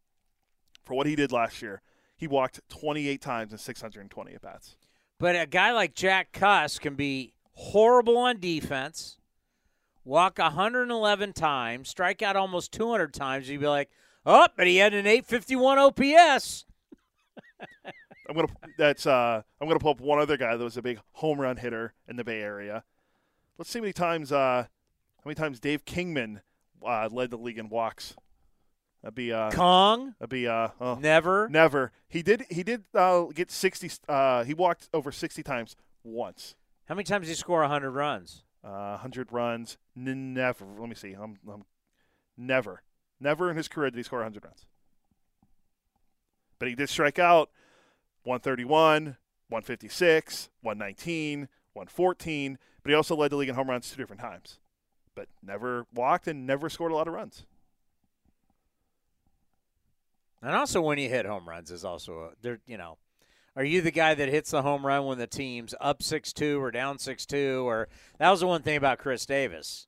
for what he did last year. He walked 28 times in 620 at bats. But a guy like Jack Cust can be horrible on defense, walk 111 times, strike out almost 200 times. You'd be like, oh, but he had an 851 OPS. I'm gonna that's uh I'm gonna pull up one other guy that was a big home run hitter in the Bay Area. Let's see how many times uh how many times Dave Kingman uh, led the league in walks. That'd be uh Kong, that'd be uh oh, never. never. He did he did uh, get 60 uh he walked over 60 times once. How many times did he score 100 runs? Uh 100 runs. N- never. Let me see. I'm, I'm never. Never in his career did he score 100 runs. But he did strike out 131, 156, 119, 114. But he also led the league in home runs two different times. But never walked and never scored a lot of runs. And also, when you hit home runs, is also a, there. You know, are you the guy that hits the home run when the team's up six two or down six two? Or that was the one thing about Khris Davis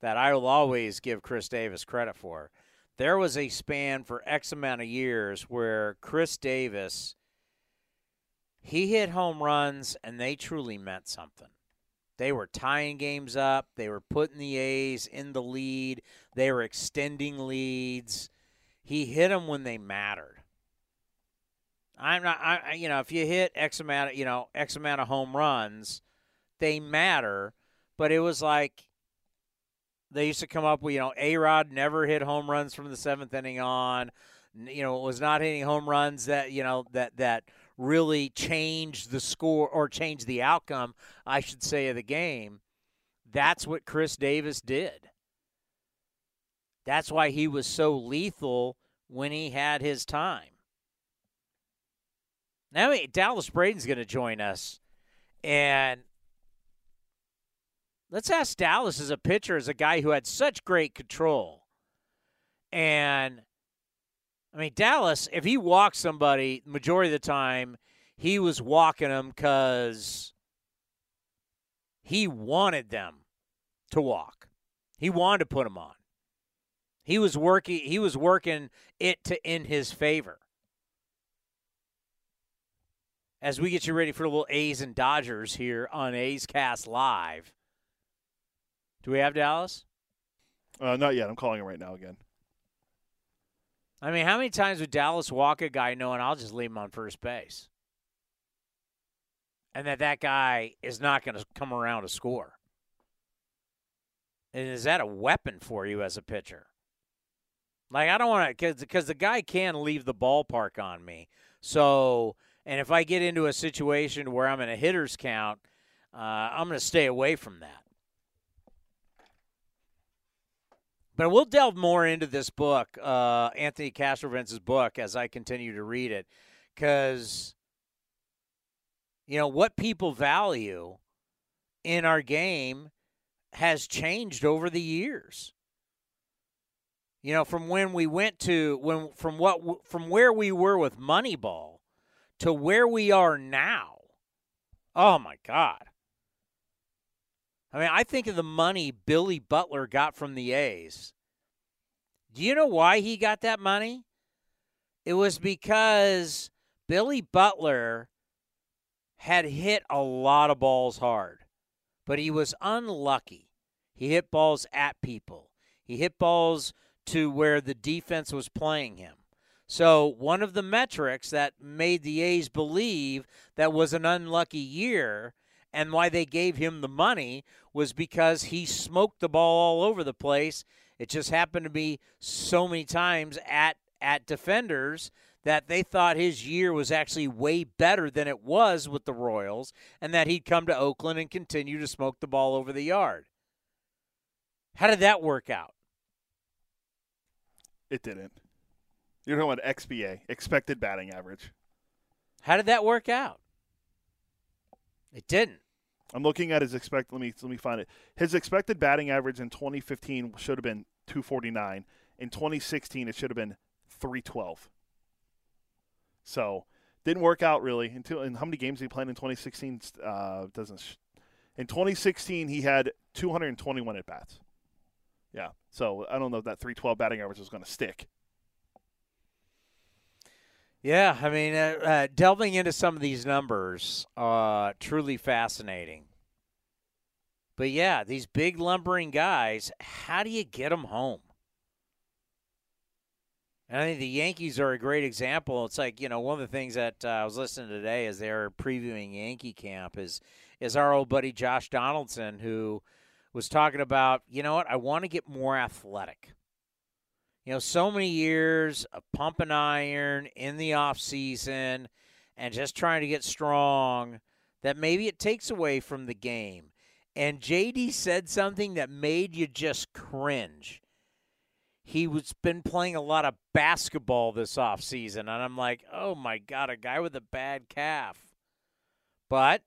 that I will always give Khris Davis credit for. There was a span for X amount of years where Khris Davis he hit home runs and they truly meant something. They were tying games up. They were putting the A's in the lead. They were extending leads he hit them when they mattered. I'm not, I, you know, if you hit X amount, of, you know, X amount of home runs, they matter. But it was like they used to come up with, you know, A Rod never hit home runs from the seventh inning on. You know, was not hitting home runs that you know that that really change the score or change the outcome, I should say, of the game. That's what Khris Davis did. That's why he was so lethal when he had his time. Now, Dallas Braden's going to join us. And let's ask Dallas as a pitcher, as a guy who had such great control. And I mean, Dallas, if he walked somebody, majority of the time, he was walking them because he wanted them to walk. He wanted to put them on. He was working. He was working it to in his favor. As we get you ready for a little A's and Dodgers here on A's Cast Live. Do we have Dallas? Uh, not yet. I'm calling him right now again. I mean, how many times would Dallas walk a guy knowing I'll just leave him on first base? And that that guy is not going to come around to score. And is that a weapon for you as a pitcher? Like I don't want to because the guy can leave the ballpark on me. So, and if I get into a situation where I'm in a hitter's count, uh, I'm going to stay away from that. But we'll delve more into this book, uh, Anthony Castrovince's book, as I continue to read it, because you know what people value in our game has changed over the years. You know, from when we went to when from what from where we were with Moneyball to where we are now. Oh my God. I mean, I think of the money Billy Butler got from the A's. Do you know why he got that money? It was because Billy Butler had hit a lot of balls hard, but he was unlucky. He hit balls at people, he hit balls to where the defense was playing him. So, one of the metrics that made the A's believe that was an unlucky year and why they gave him the money was because he smoked the ball all over the place. It just happened to be so many times at at defenders that they thought his year was actually way better than it was with the Royals and that he'd come to Oakland and continue to smoke the ball over the yard. How did that work out? It didn't. You're talking about XBA, expected batting average. How did that work out? It didn't. I'm looking at his expect. Let me let me find it. His expected batting average in 2015 should have been 249. In 2016, it should have been 312. So didn't work out really until. And how many games he played in 2016? Uh, doesn't. Sh- in 2016, he had 221 at bats. Yeah. So I don't know if that 312 batting average is going to stick. Yeah, I mean, uh, uh, delving into some of these numbers, uh, truly fascinating. But yeah, these big lumbering guys, how do you get them home? And I think the Yankees are a great example. It's like you know one of the things that uh, I was listening to today as they're previewing Yankee camp is is our old buddy Josh Donaldson who was talking about you know what I want to get more athletic you know, so many years of pumping iron in the off season and just trying to get strong that maybe it takes away from the game. And JD said something that made you just cringe. He was been playing a lot of basketball this off season, and I'm like, oh my god, a guy with a bad calf. But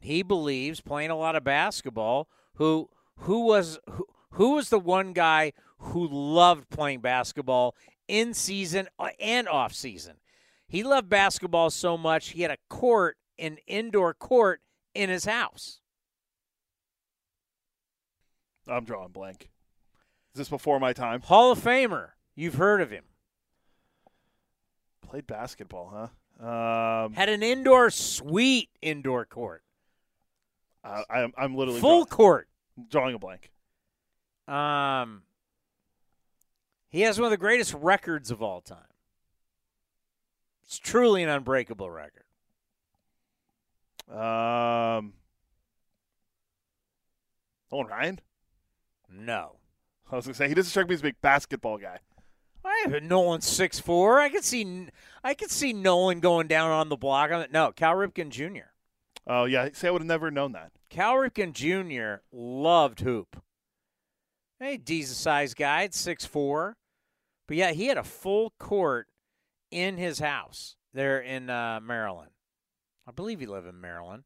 he believes playing a lot of basketball. Who who was who, who was the one guy who loved playing basketball in season and off season? He loved basketball so much he had a court, an indoor court in his house. I'm drawing blank. Is this before my time? Hall of Famer. You've heard of him. Played basketball, huh? Um, Had an indoor suite indoor court. I, I'm, I'm literally Full court. drawing a blank. Um He has one of the greatest records of all time. It's truly an unbreakable record. Um, Nolan Ryan? No. I was gonna say he doesn't strike me as a big basketball guy. I have Nolan six four. I could see I could see Nolan going down on the block. No, Cal Ripken Jr. Oh yeah, see, I would have never known that. Cal Ripken Jr. loved hoop. Hey, decent sized guy six four, but yeah, he had a full court in his house there in uh, Maryland. I believe he lived in Maryland.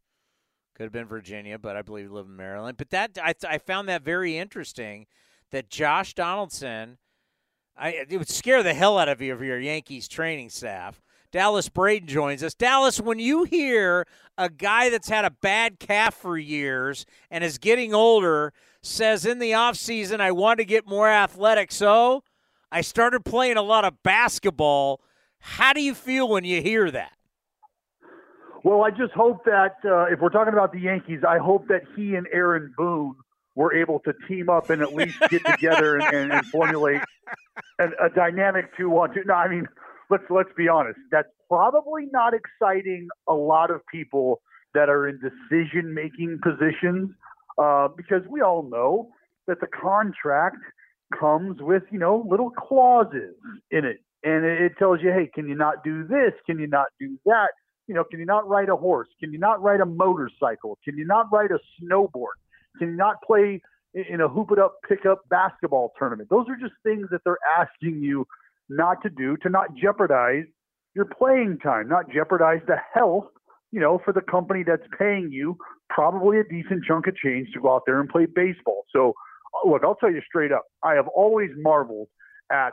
Could have been Virginia, but I believe he lived in Maryland. But that I, I found that very interesting that Josh Donaldson, I it would scare the hell out of you of your Yankees training staff. Dallas Braden joins us. Dallas, when you hear a guy that's had a bad calf for years and is getting older says in the offseason, I want to get more athletic, so I started playing a lot of basketball. How do you feel when you hear that? Well, I just hope that uh, if we're talking about the Yankees, I hope that he and Aaron Boone were able to team up and at least get together and, and, formulate an, a dynamic two-one-two. No, I mean, let's let's be honest. That's probably not exciting a lot of people that are in decision-making positions uh, because we all know that the contract comes with you know little clauses in it, and it, it tells you, hey, can you not do this? Can you not do that? You know, can you not ride a horse? Can you not ride a motorcycle? Can you not ride a snowboard? Can you not play in a hoop it up, pickup basketball tournament? Those are just things that they're asking you not to do to not jeopardize your playing time, not jeopardize the health, you know, for the company that's paying you probably a decent chunk of change to go out there and play baseball. So, uh, look, I'll tell you straight up, I have always marveled at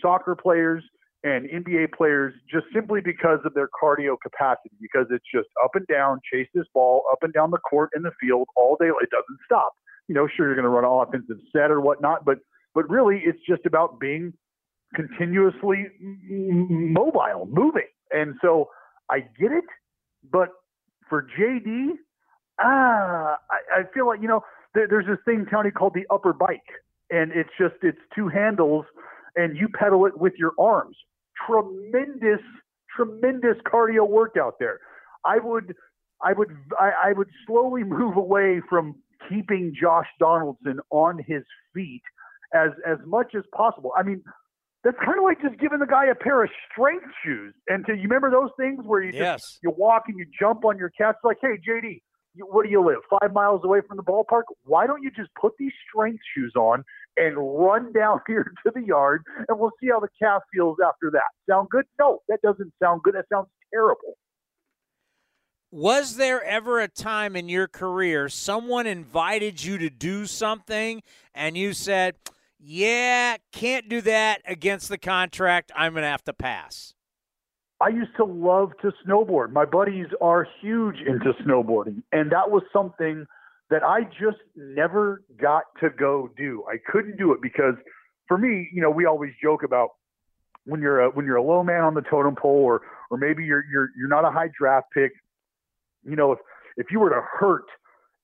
soccer players and NBA players just simply because of their cardio capacity, because it's just up and down, chase this ball up and down the court in the field all day. It doesn't stop. You know, sure you're going to run an offensive set or whatnot, but but really it's just about being continuously mobile, moving. And so I get it, but for JD, ah, I, I feel like you know there, there's this thing Tony called the upper bike, and it's just it's two handles and you pedal it with your arms tremendous, tremendous cardio workout there. I would, I would, I, I would slowly move away from keeping Josh Donaldson on his feet as as much as possible. I mean, that's kind of like just giving the guy a pair of strength shoes. And to you remember those things where you yes. just you walk and you jump on your cats like, hey JD, where do you live? Five miles away from the ballpark. Why don't you just put these strength shoes on and run down here to the yard, and we'll see how the calf feels after that. Sound good? No, that doesn't sound good. That sounds terrible. Was there ever a time in your career someone invited you to do something and you said, Yeah, can't do that against the contract. I'm going to have to pass? I used to love to snowboard. My buddies are huge into snowboarding, and that was something that I just never got to go do. I couldn't do it because for me, you know, we always joke about when you're a, when you're a low man on the totem pole or or maybe you're you're you're not a high draft pick, you know, if if you were to hurt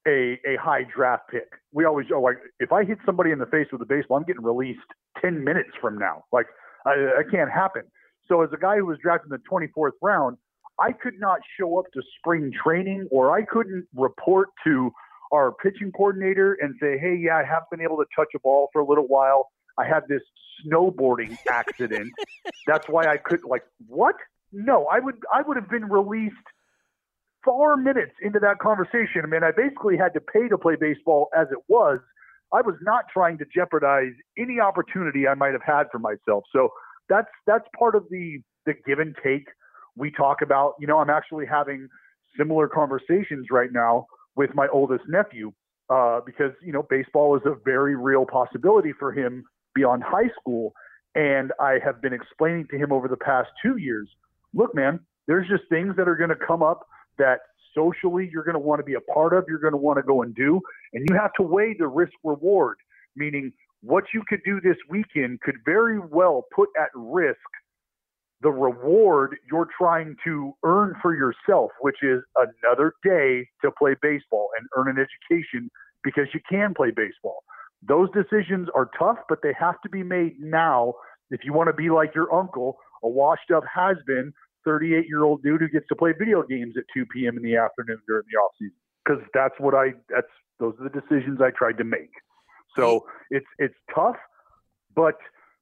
a a high draft pick, we always oh like if I hit somebody in the face with a baseball, I'm getting released 10 minutes from now. Like I, that can't happen. So as a guy who was drafted in the 24th round, I could not show up to spring training or I couldn't report to our pitching coordinator and say, hey, yeah, I have been able to touch a ball for a little while. I had this snowboarding accident. That's why I could like what? No, I would I would have been released far minutes into that conversation. I mean, I basically had to pay to play baseball as it was. I was not trying to jeopardize any opportunity I might have had for myself. So that's that's part of the the give and take we talk about. You know, I'm actually having similar conversations right now with my oldest nephew uh, because you know baseball is a very real possibility for him beyond high school. And I have been explaining to him over the past two years, look, man, there's just things that are going to come up that socially you're going to want to be a part of, you're going to want to go and do, and you have to weigh the risk reward, meaning what you could do this weekend could very well put at risk the reward you're trying to earn for yourself, which is another day to play baseball and earn an education because you can play baseball. Those decisions are tough, but they have to be made now if you want to be like your uncle, a washed up has been 38 year old dude who gets to play video games at 2 p.m. in the afternoon during the off season. Because that's what I that's those are the decisions I tried to make. So it's it's tough, but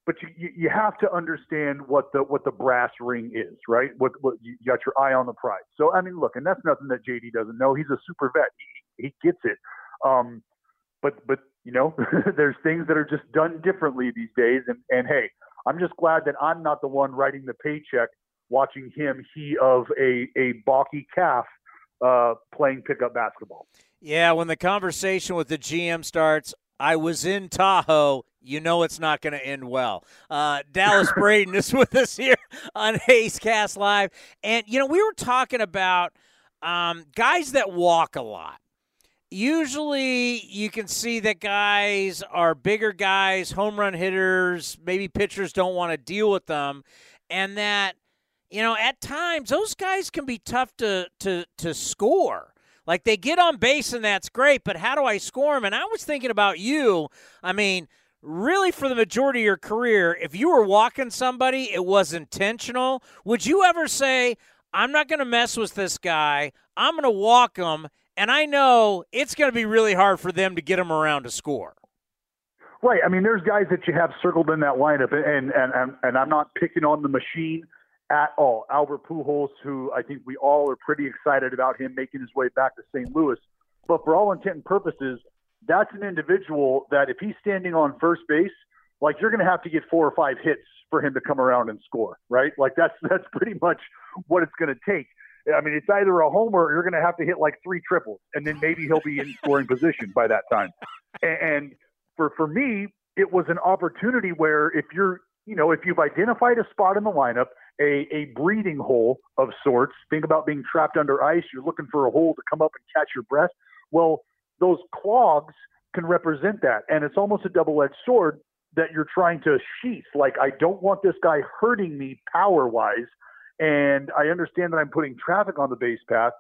but you, you have to understand what the what the brass ring is, right? What what you got your eye on the prize. So I mean, look, and that's nothing that JD doesn't know. He's a super vet. He, he gets it. Um, but but you know, there's things that are just done differently these days. And and hey, I'm just glad that I'm not the one writing the paycheck, watching him he of a a balky calf uh, playing pickup basketball. Yeah, when the conversation with the GM starts, I was in Tahoe. You know it's not going to end well. Uh, Dallas Braden is with us here on A's Cast Live, and you know we were talking about um, guys that walk a lot. Usually, you can see that guys are bigger guys, home run hitters. Maybe pitchers don't want to deal with them, and that you know at times those guys can be tough to to to score. Like they get on base and that's great, but how do I score them? And I was thinking about you. I mean, really, for the majority of your career, if you were walking somebody, it was intentional. Would you ever say, I'm not going to mess with this guy, I'm going to walk him, and I know it's going to be really hard for them to get him around to score? Right. I mean, there's guys that you have circled in that lineup, and and and, and I'm not picking on the machine at all. Albert Pujols, who I think we all are pretty excited about him making his way back to St. Louis. But for all intent and purposes, that's an individual that if he's standing on first base, like you're going to have to get four or five hits for him to come around and score, right? Like that's that's pretty much what it's going to take. I mean, it's either a homer or you're going to have to hit like three triples, and then maybe he'll be in scoring position by that time. And for for me, it was an opportunity where if you're, you know, if you've identified a spot in the lineup a, a breathing hole of sorts. Think about being trapped under ice. You're looking for a hole to come up and catch your breath. Well, those clogs can represent that. And it's almost a double edged sword that you're trying to sheath. Like, I don't want this guy hurting me power wise. And I understand that I'm putting traffic on the base path,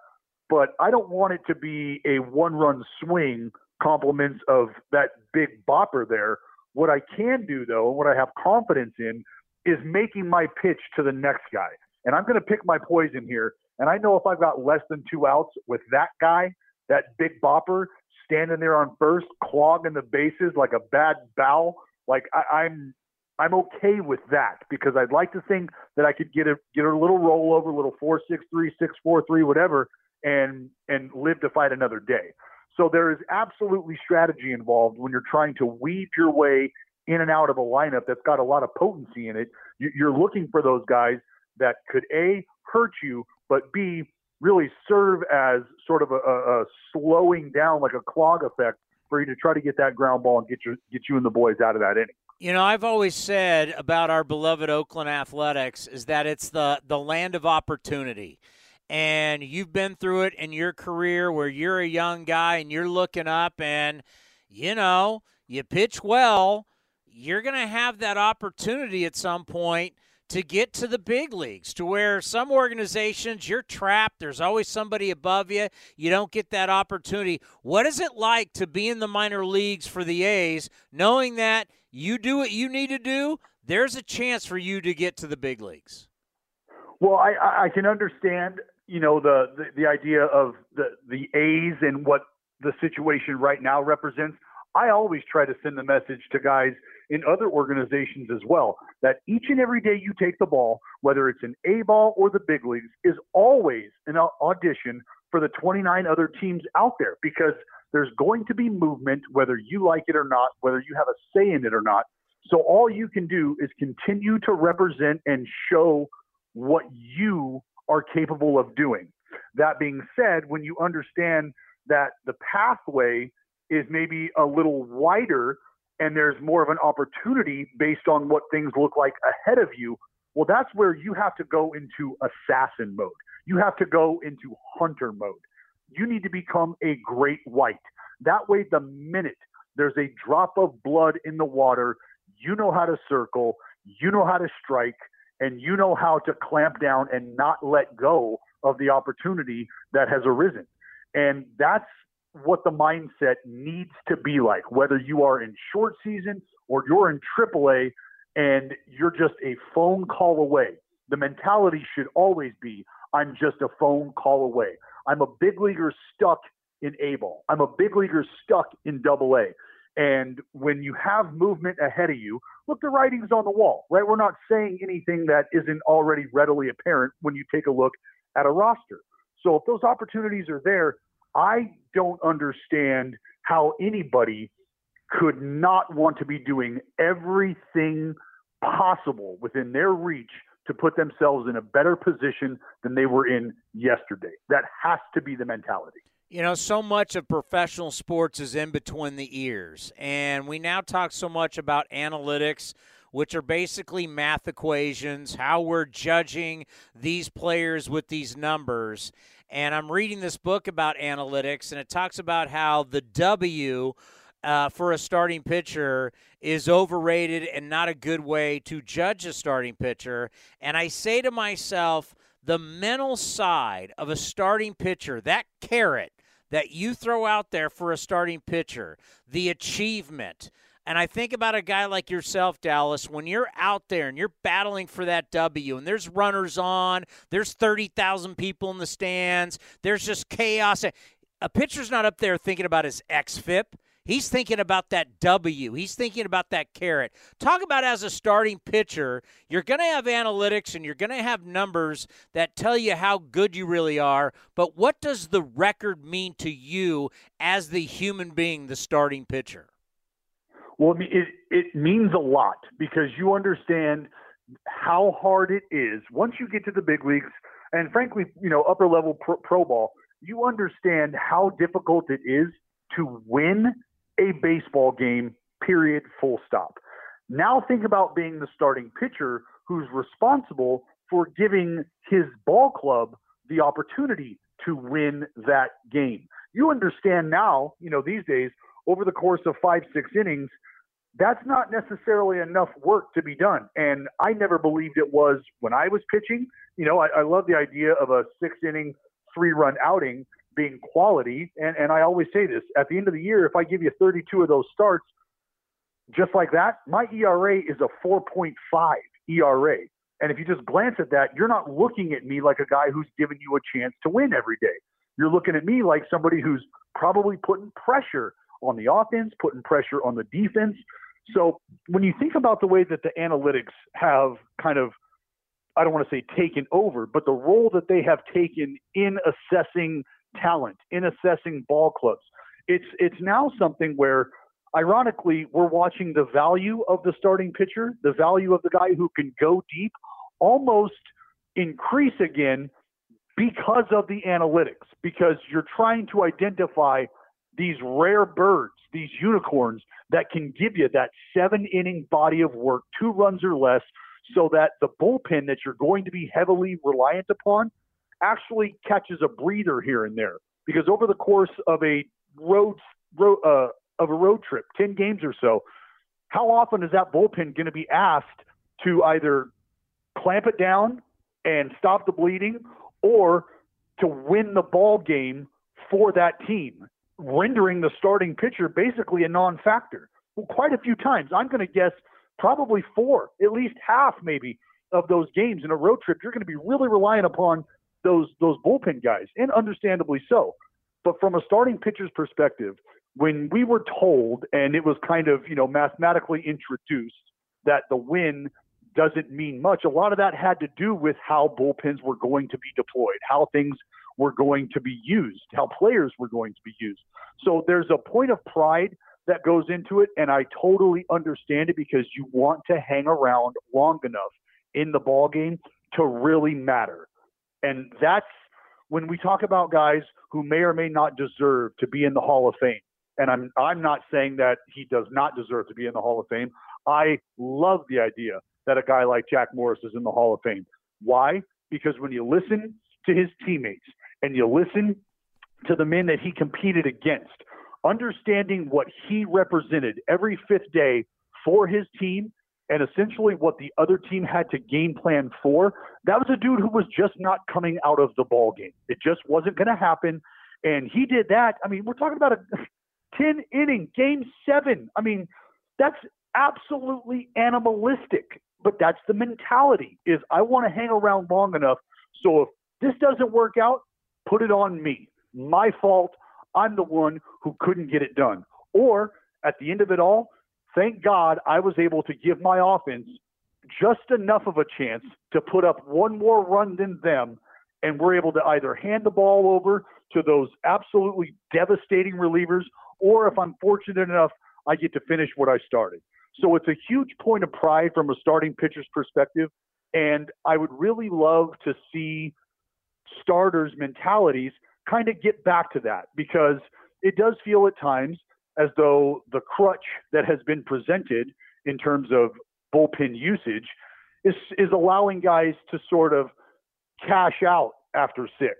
but I don't want it to be a one run swing compliments of that big bopper there. What I can do, though, and what I have confidence in, is making my pitch to the next guy. And I'm going to pick my poison here. And I know if I've got less than two outs with that guy, that big bopper standing there on first, clogging the bases like a bad bow, like I, I'm I'm okay with that because I'd like to think that I could get a get a little rollover, little four six three, six four three, whatever, and and live to fight another day. So there is absolutely strategy involved when you're trying to weave your way in and out of a lineup that's got a lot of potency in it. You're looking for those guys that could a hurt you, but b really serve as sort of a, a, slowing down, like a clog effect, for you to try to get that ground ball and get you get you and the boys out of that inning. You know, I've always said about our beloved Oakland Athletics is that it's the the land of opportunity. And you've been through it in your career where you're a young guy and you're looking up and you know, you pitch well, you're going to have that opportunity at some point to get to the big leagues to where some organizations you're trapped there's always somebody above you you don't get that opportunity. What is it like to be in the minor leagues for the A's knowing that you do what you need to do there's a chance for you to get to the big leagues? Well i i can understand you know the the, the idea of the the A's and what the situation right now represents. I always try to send the message to guys in other organizations as well that each and every day you take the ball, whether it's an A ball or the big leagues, is always an audition for the 29 other teams out there because there's going to be movement, whether you like it or not, whether you have a say in it or not. So all you can do is continue to represent and show what you are capable of doing. That being said, when you understand that the pathway is maybe a little wider and there's more of an opportunity based on what things look like ahead of you, well, that's where you have to go into assassin mode. You have to go into hunter mode. You need to become a great white. That way, the minute there's a drop of blood in the water, you know how to circle, you know how to strike, and you know how to clamp down and not let go of the opportunity that has arisen. And that's what the mindset needs to be like, whether you are in short season or you're in AAA and you're just a phone call away. The mentality should always be I'm just a phone call away. I'm a big leaguer stuck in A ball. I'm a big leaguer stuck in double A. And when you have movement ahead of you, look, the writing's on the wall, right? We're not saying anything that isn't already readily apparent when you take a look at a roster. So if those opportunities are there, I don't understand how anybody could not want to be doing everything possible within their reach to put themselves in a better position than they were in yesterday. That has to be the mentality. You know, so much of professional sports is in between the ears. And we now talk so much about analytics, which are basically math equations, how we're judging these players with these numbers. And I'm reading this book about analytics, and it talks about how the W uh, for a starting pitcher is overrated and not a good way to judge a starting pitcher. And I say to myself, the mental side of a starting pitcher, that carrot that you throw out there for a starting pitcher, the achievement, and I think about a guy like yourself, Dallas, when you're out there and you're battling for that W, and there's runners on, there's 30,000 people in the stands, there's just chaos. A pitcher's not up there thinking about his XFIP. He's thinking about that W. He's thinking about that carrot. Talk about as a starting pitcher, you're going to have analytics and you're going to have numbers that tell you how good you really are. But what does the record mean to you as the human being, the starting pitcher? Well, it, it means a lot because you understand how hard it is once you get to the big leagues and frankly, you know, upper level pro, pro ball, you understand how difficult it is to win a baseball game, period, full stop. Now think about being the starting pitcher who's responsible for giving his ball club the opportunity to win that game. You understand now, you know, these days, over the course of five, six innings, that's not necessarily enough work to be done. And I never believed it was when I was pitching. You know, I, I love the idea of a six inning, three run outing being quality. And, and I always say this at the end of the year, if I give you 32 of those starts, just like that, my ERA is a 4.5 ERA. And if you just glance at that, you're not looking at me like a guy who's giving you a chance to win every day. You're looking at me like somebody who's probably putting pressure on the offense, putting pressure on the defense. So when you think about the way that the analytics have kind of, I don't want to say taken over, but the role that they have taken in assessing talent, in assessing ball clubs, it's it's now something where ironically we're watching the value of the starting pitcher, the value of the guy who can go deep almost increase again because of the analytics, because you're trying to identify these rare birds, these unicorns that can give you that seven inning body of work, two runs or less, so that the bullpen that you're going to be heavily reliant upon actually catches a breather here and there. Because over the course of a road, road uh, of a road trip, ten games or so, how often is that bullpen going to be asked to either clamp it down and stop the bleeding, or to win the ball game for that team? Rendering the starting pitcher basically a non factor. Well, quite a few times. I'm going to guess probably four, at least half maybe of those games in a road trip. You're going to be really relying upon those those bullpen guys, and understandably so. But from a starting pitcher's perspective, when we were told, and it was kind of you know mathematically introduced that the win doesn't mean much, a lot of that had to do with how bullpens were going to be deployed, how things were going to be used, how players were going to be used. So there's a point of pride that goes into it, and I totally understand it because you want to hang around long enough in the ball game to really matter. And that's when we talk about guys who may or may not deserve to be in the Hall of Fame. And I'm I'm not saying that he does not deserve to be in the Hall of Fame. I love the idea that a guy like Jack Morris is in the Hall of Fame. Why? Because when you listen to his teammates and you listen to the men that he competed against, understanding what he represented every fifth day for his team and essentially what the other team had to game plan for, that was a dude who was just not coming out of the ball game. It just wasn't going to happen. And he did that. I mean, we're talking about a 10 inning game seven. I mean, that's absolutely animalistic, but that's the mentality is I want to hang around long enough. So if this doesn't work out, put it on me. My fault. I'm the one who couldn't get it done. Or at the end of it all, thank God I was able to give my offense just enough of a chance to put up one more run than them. And we're able to either hand the ball over to those absolutely devastating relievers, or if I'm fortunate enough, I get to finish what I started. So it's a huge point of pride from a starting pitcher's perspective. And I would really love to see starters' mentalities kind of get back to that because it does feel at times as though the crutch that has been presented in terms of bullpen usage is is allowing guys to sort of cash out after six.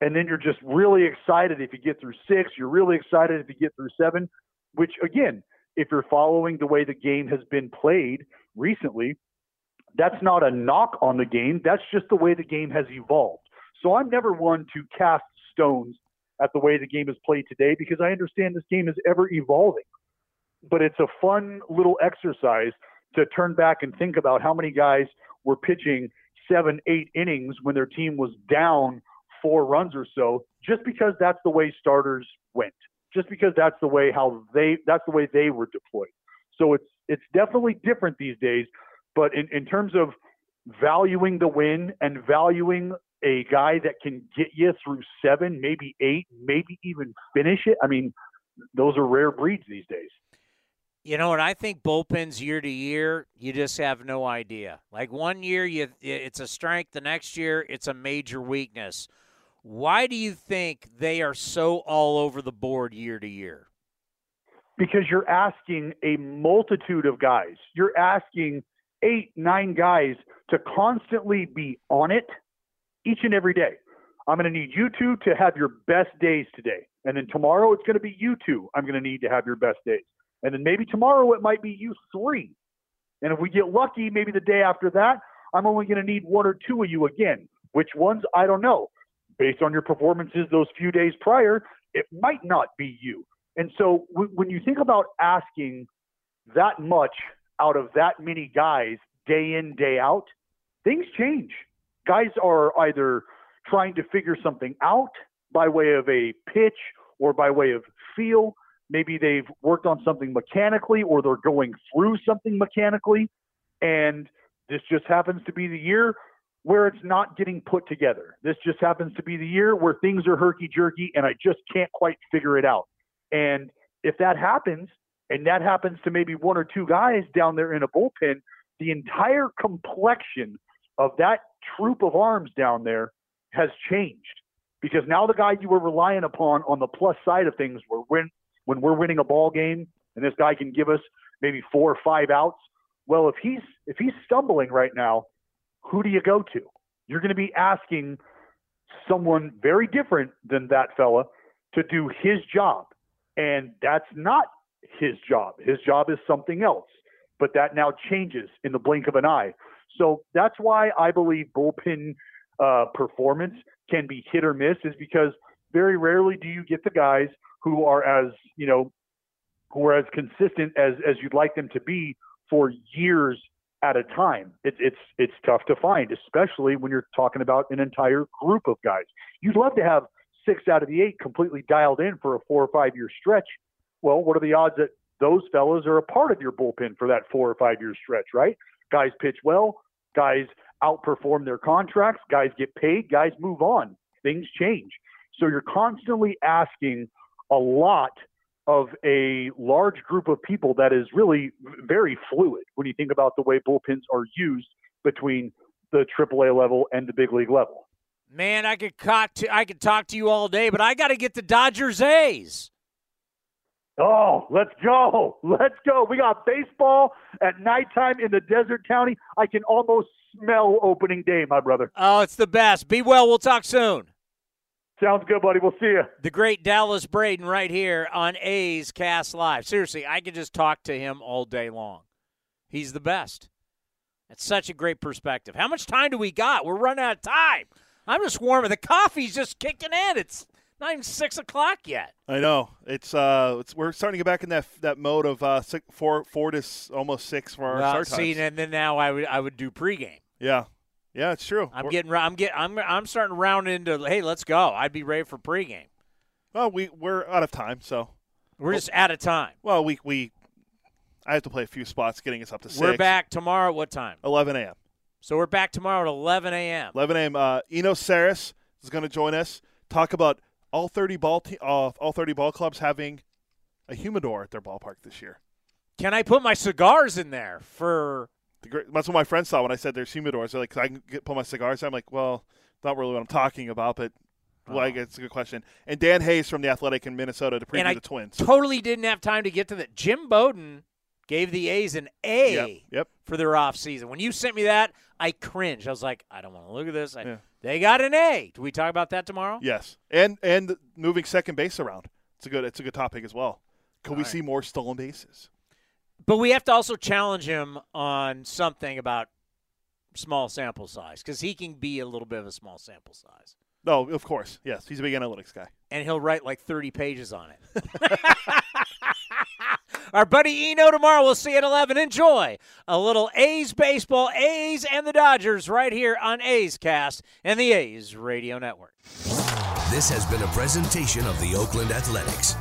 And then you're just really excited if you get through six. You're really excited if you get through seven, which again, if you're following the way the game has been played recently, that's not a knock on the game. That's just the way the game has evolved. So I'm never one to cast stones at the way the game is played today because I understand this game is ever evolving. But it's a fun little exercise to turn back and think about how many guys were pitching seven, eight innings when their team was down four runs or so, just because that's the way starters went, just because that's the way how they that's the way they were deployed. So it's it's definitely different these days. But in, in terms of valuing the win and valuing a guy that can get you through seven, maybe eight, maybe even finish it. I mean, those are rare breeds these days. You know what? I think bullpens year to year, you just have no idea. Like one year, you it's a strength. The next year, it's a major weakness. Why do you think they are so all over the board year to year? Because you're asking a multitude of guys. You're asking eight, nine guys to constantly be on it each and every day. I'm going to need you two to have your best days today. And then tomorrow it's going to be you two. I'm going to need to have your best days. And then maybe tomorrow it might be you three. And if we get lucky, maybe the day after that, I'm only going to need one or two of you again. Which ones? I don't know. Based on your performances those few days prior, it might not be you. And so w- when you think about asking that much out of that many guys day in, day out, things change guys are either trying to figure something out by way of a pitch or by way of feel. Maybe they've worked on something mechanically or they're going through something mechanically. And this just happens to be the year where it's not getting put together. This just happens to be the year where things are herky jerky and I just can't quite figure it out. And if that happens, and that happens to maybe one or two guys down there in a bullpen, the entire complexion of that troop of arms down there has changed. Because now the guy you were relying upon on the plus side of things were when when we're winning a ball game and this guy can give us maybe four or five outs well if he's if he's stumbling right now who do you go to? You're going to be asking someone very different than that fella to do his job. And that's not his job. His job is something else. But that now changes in the blink of an eye so that's why I believe bullpen uh, performance can be hit or miss, is because very rarely do you get the guys who are as you know who are as consistent as as you'd like them to be for years at a time. It's it's it's tough to find, especially when you're talking about an entire group of guys. You'd love to have six out of the eight completely dialed in for a four or five year stretch. Well, what are the odds that those fellows are a part of your bullpen for that four or five year stretch, right? Guys pitch well, Guys outperform their contracts, guys get paid, guys move on. Things change. So you're constantly asking a lot of a large group of people that is really very fluid when you think about the way bullpens are used between the AAA level and the big league level. Man, I could talk to I could talk to you all day, but I got to get the Dodgers A's. Oh, let's go. Let's go. We got baseball at nighttime in the desert county. I can almost smell opening day, my brother. Oh, it's the best. Be well. We'll talk soon. Sounds good, buddy. We'll see you. The great Dallas Braden right here on A's Cast Live. Seriously, I could just talk to him all day long. He's the best. That's such a great perspective. How much time do we got? We're running out of time. I'm just warming. The coffee's just kicking in. It's Not even six o'clock yet. I know it's uh, it's we're starting to get back in that that mode of uh, six, four four to s- almost six for our Well, start see, times. and then now I would I would do pregame. Yeah, yeah, it's true. I'm We're- getting ra- I'm get I'm I'm starting to round into hey, let's go. I'd be ready for pregame. well, we we're out of time, so We're just out of time. well, we we I have to play a few spots, getting us up to 6 We're back tomorrow. at What time? 11 a.m. So we're back tomorrow at 11 a.m. 11 a.m. Uh, Eno Sarris is going to join us. Talk about all 30 ball te- uh, all 30 ball clubs having a humidor at their ballpark this year. Can I put my cigars in there for? The That's what my friends thought when I said there's humidors. They're like, "Can I can get, put my cigars. in?" I'm like, well, not really what I'm talking about, but well, I Oh. guess it's a good question. And Dan Hayes from the Athletic in Minnesota to preview the Twins. totally didn't have time to get to that. Jim Bowden gave the A's an A Yep, yep. for their off season. When you sent me that, I cringed. I was like, I don't want to look at this. I, Yeah. They got an A. Do we talk about that tomorrow? Yes, and and moving second base around. It's a good it's a good topic as well. Could we right. see more stolen bases? But we have to also challenge him on something about small sample size because he can be a little bit of a small sample size. No, of course. Yes, he's a big analytics guy. And he'll write like 30 pages on it. Our buddy Eno tomorrow. We'll see you at 11. Enjoy a little A's baseball, A's and the Dodgers right here on A's Cast and the A's Radio Network. This has been a presentation of the Oakland Athletics.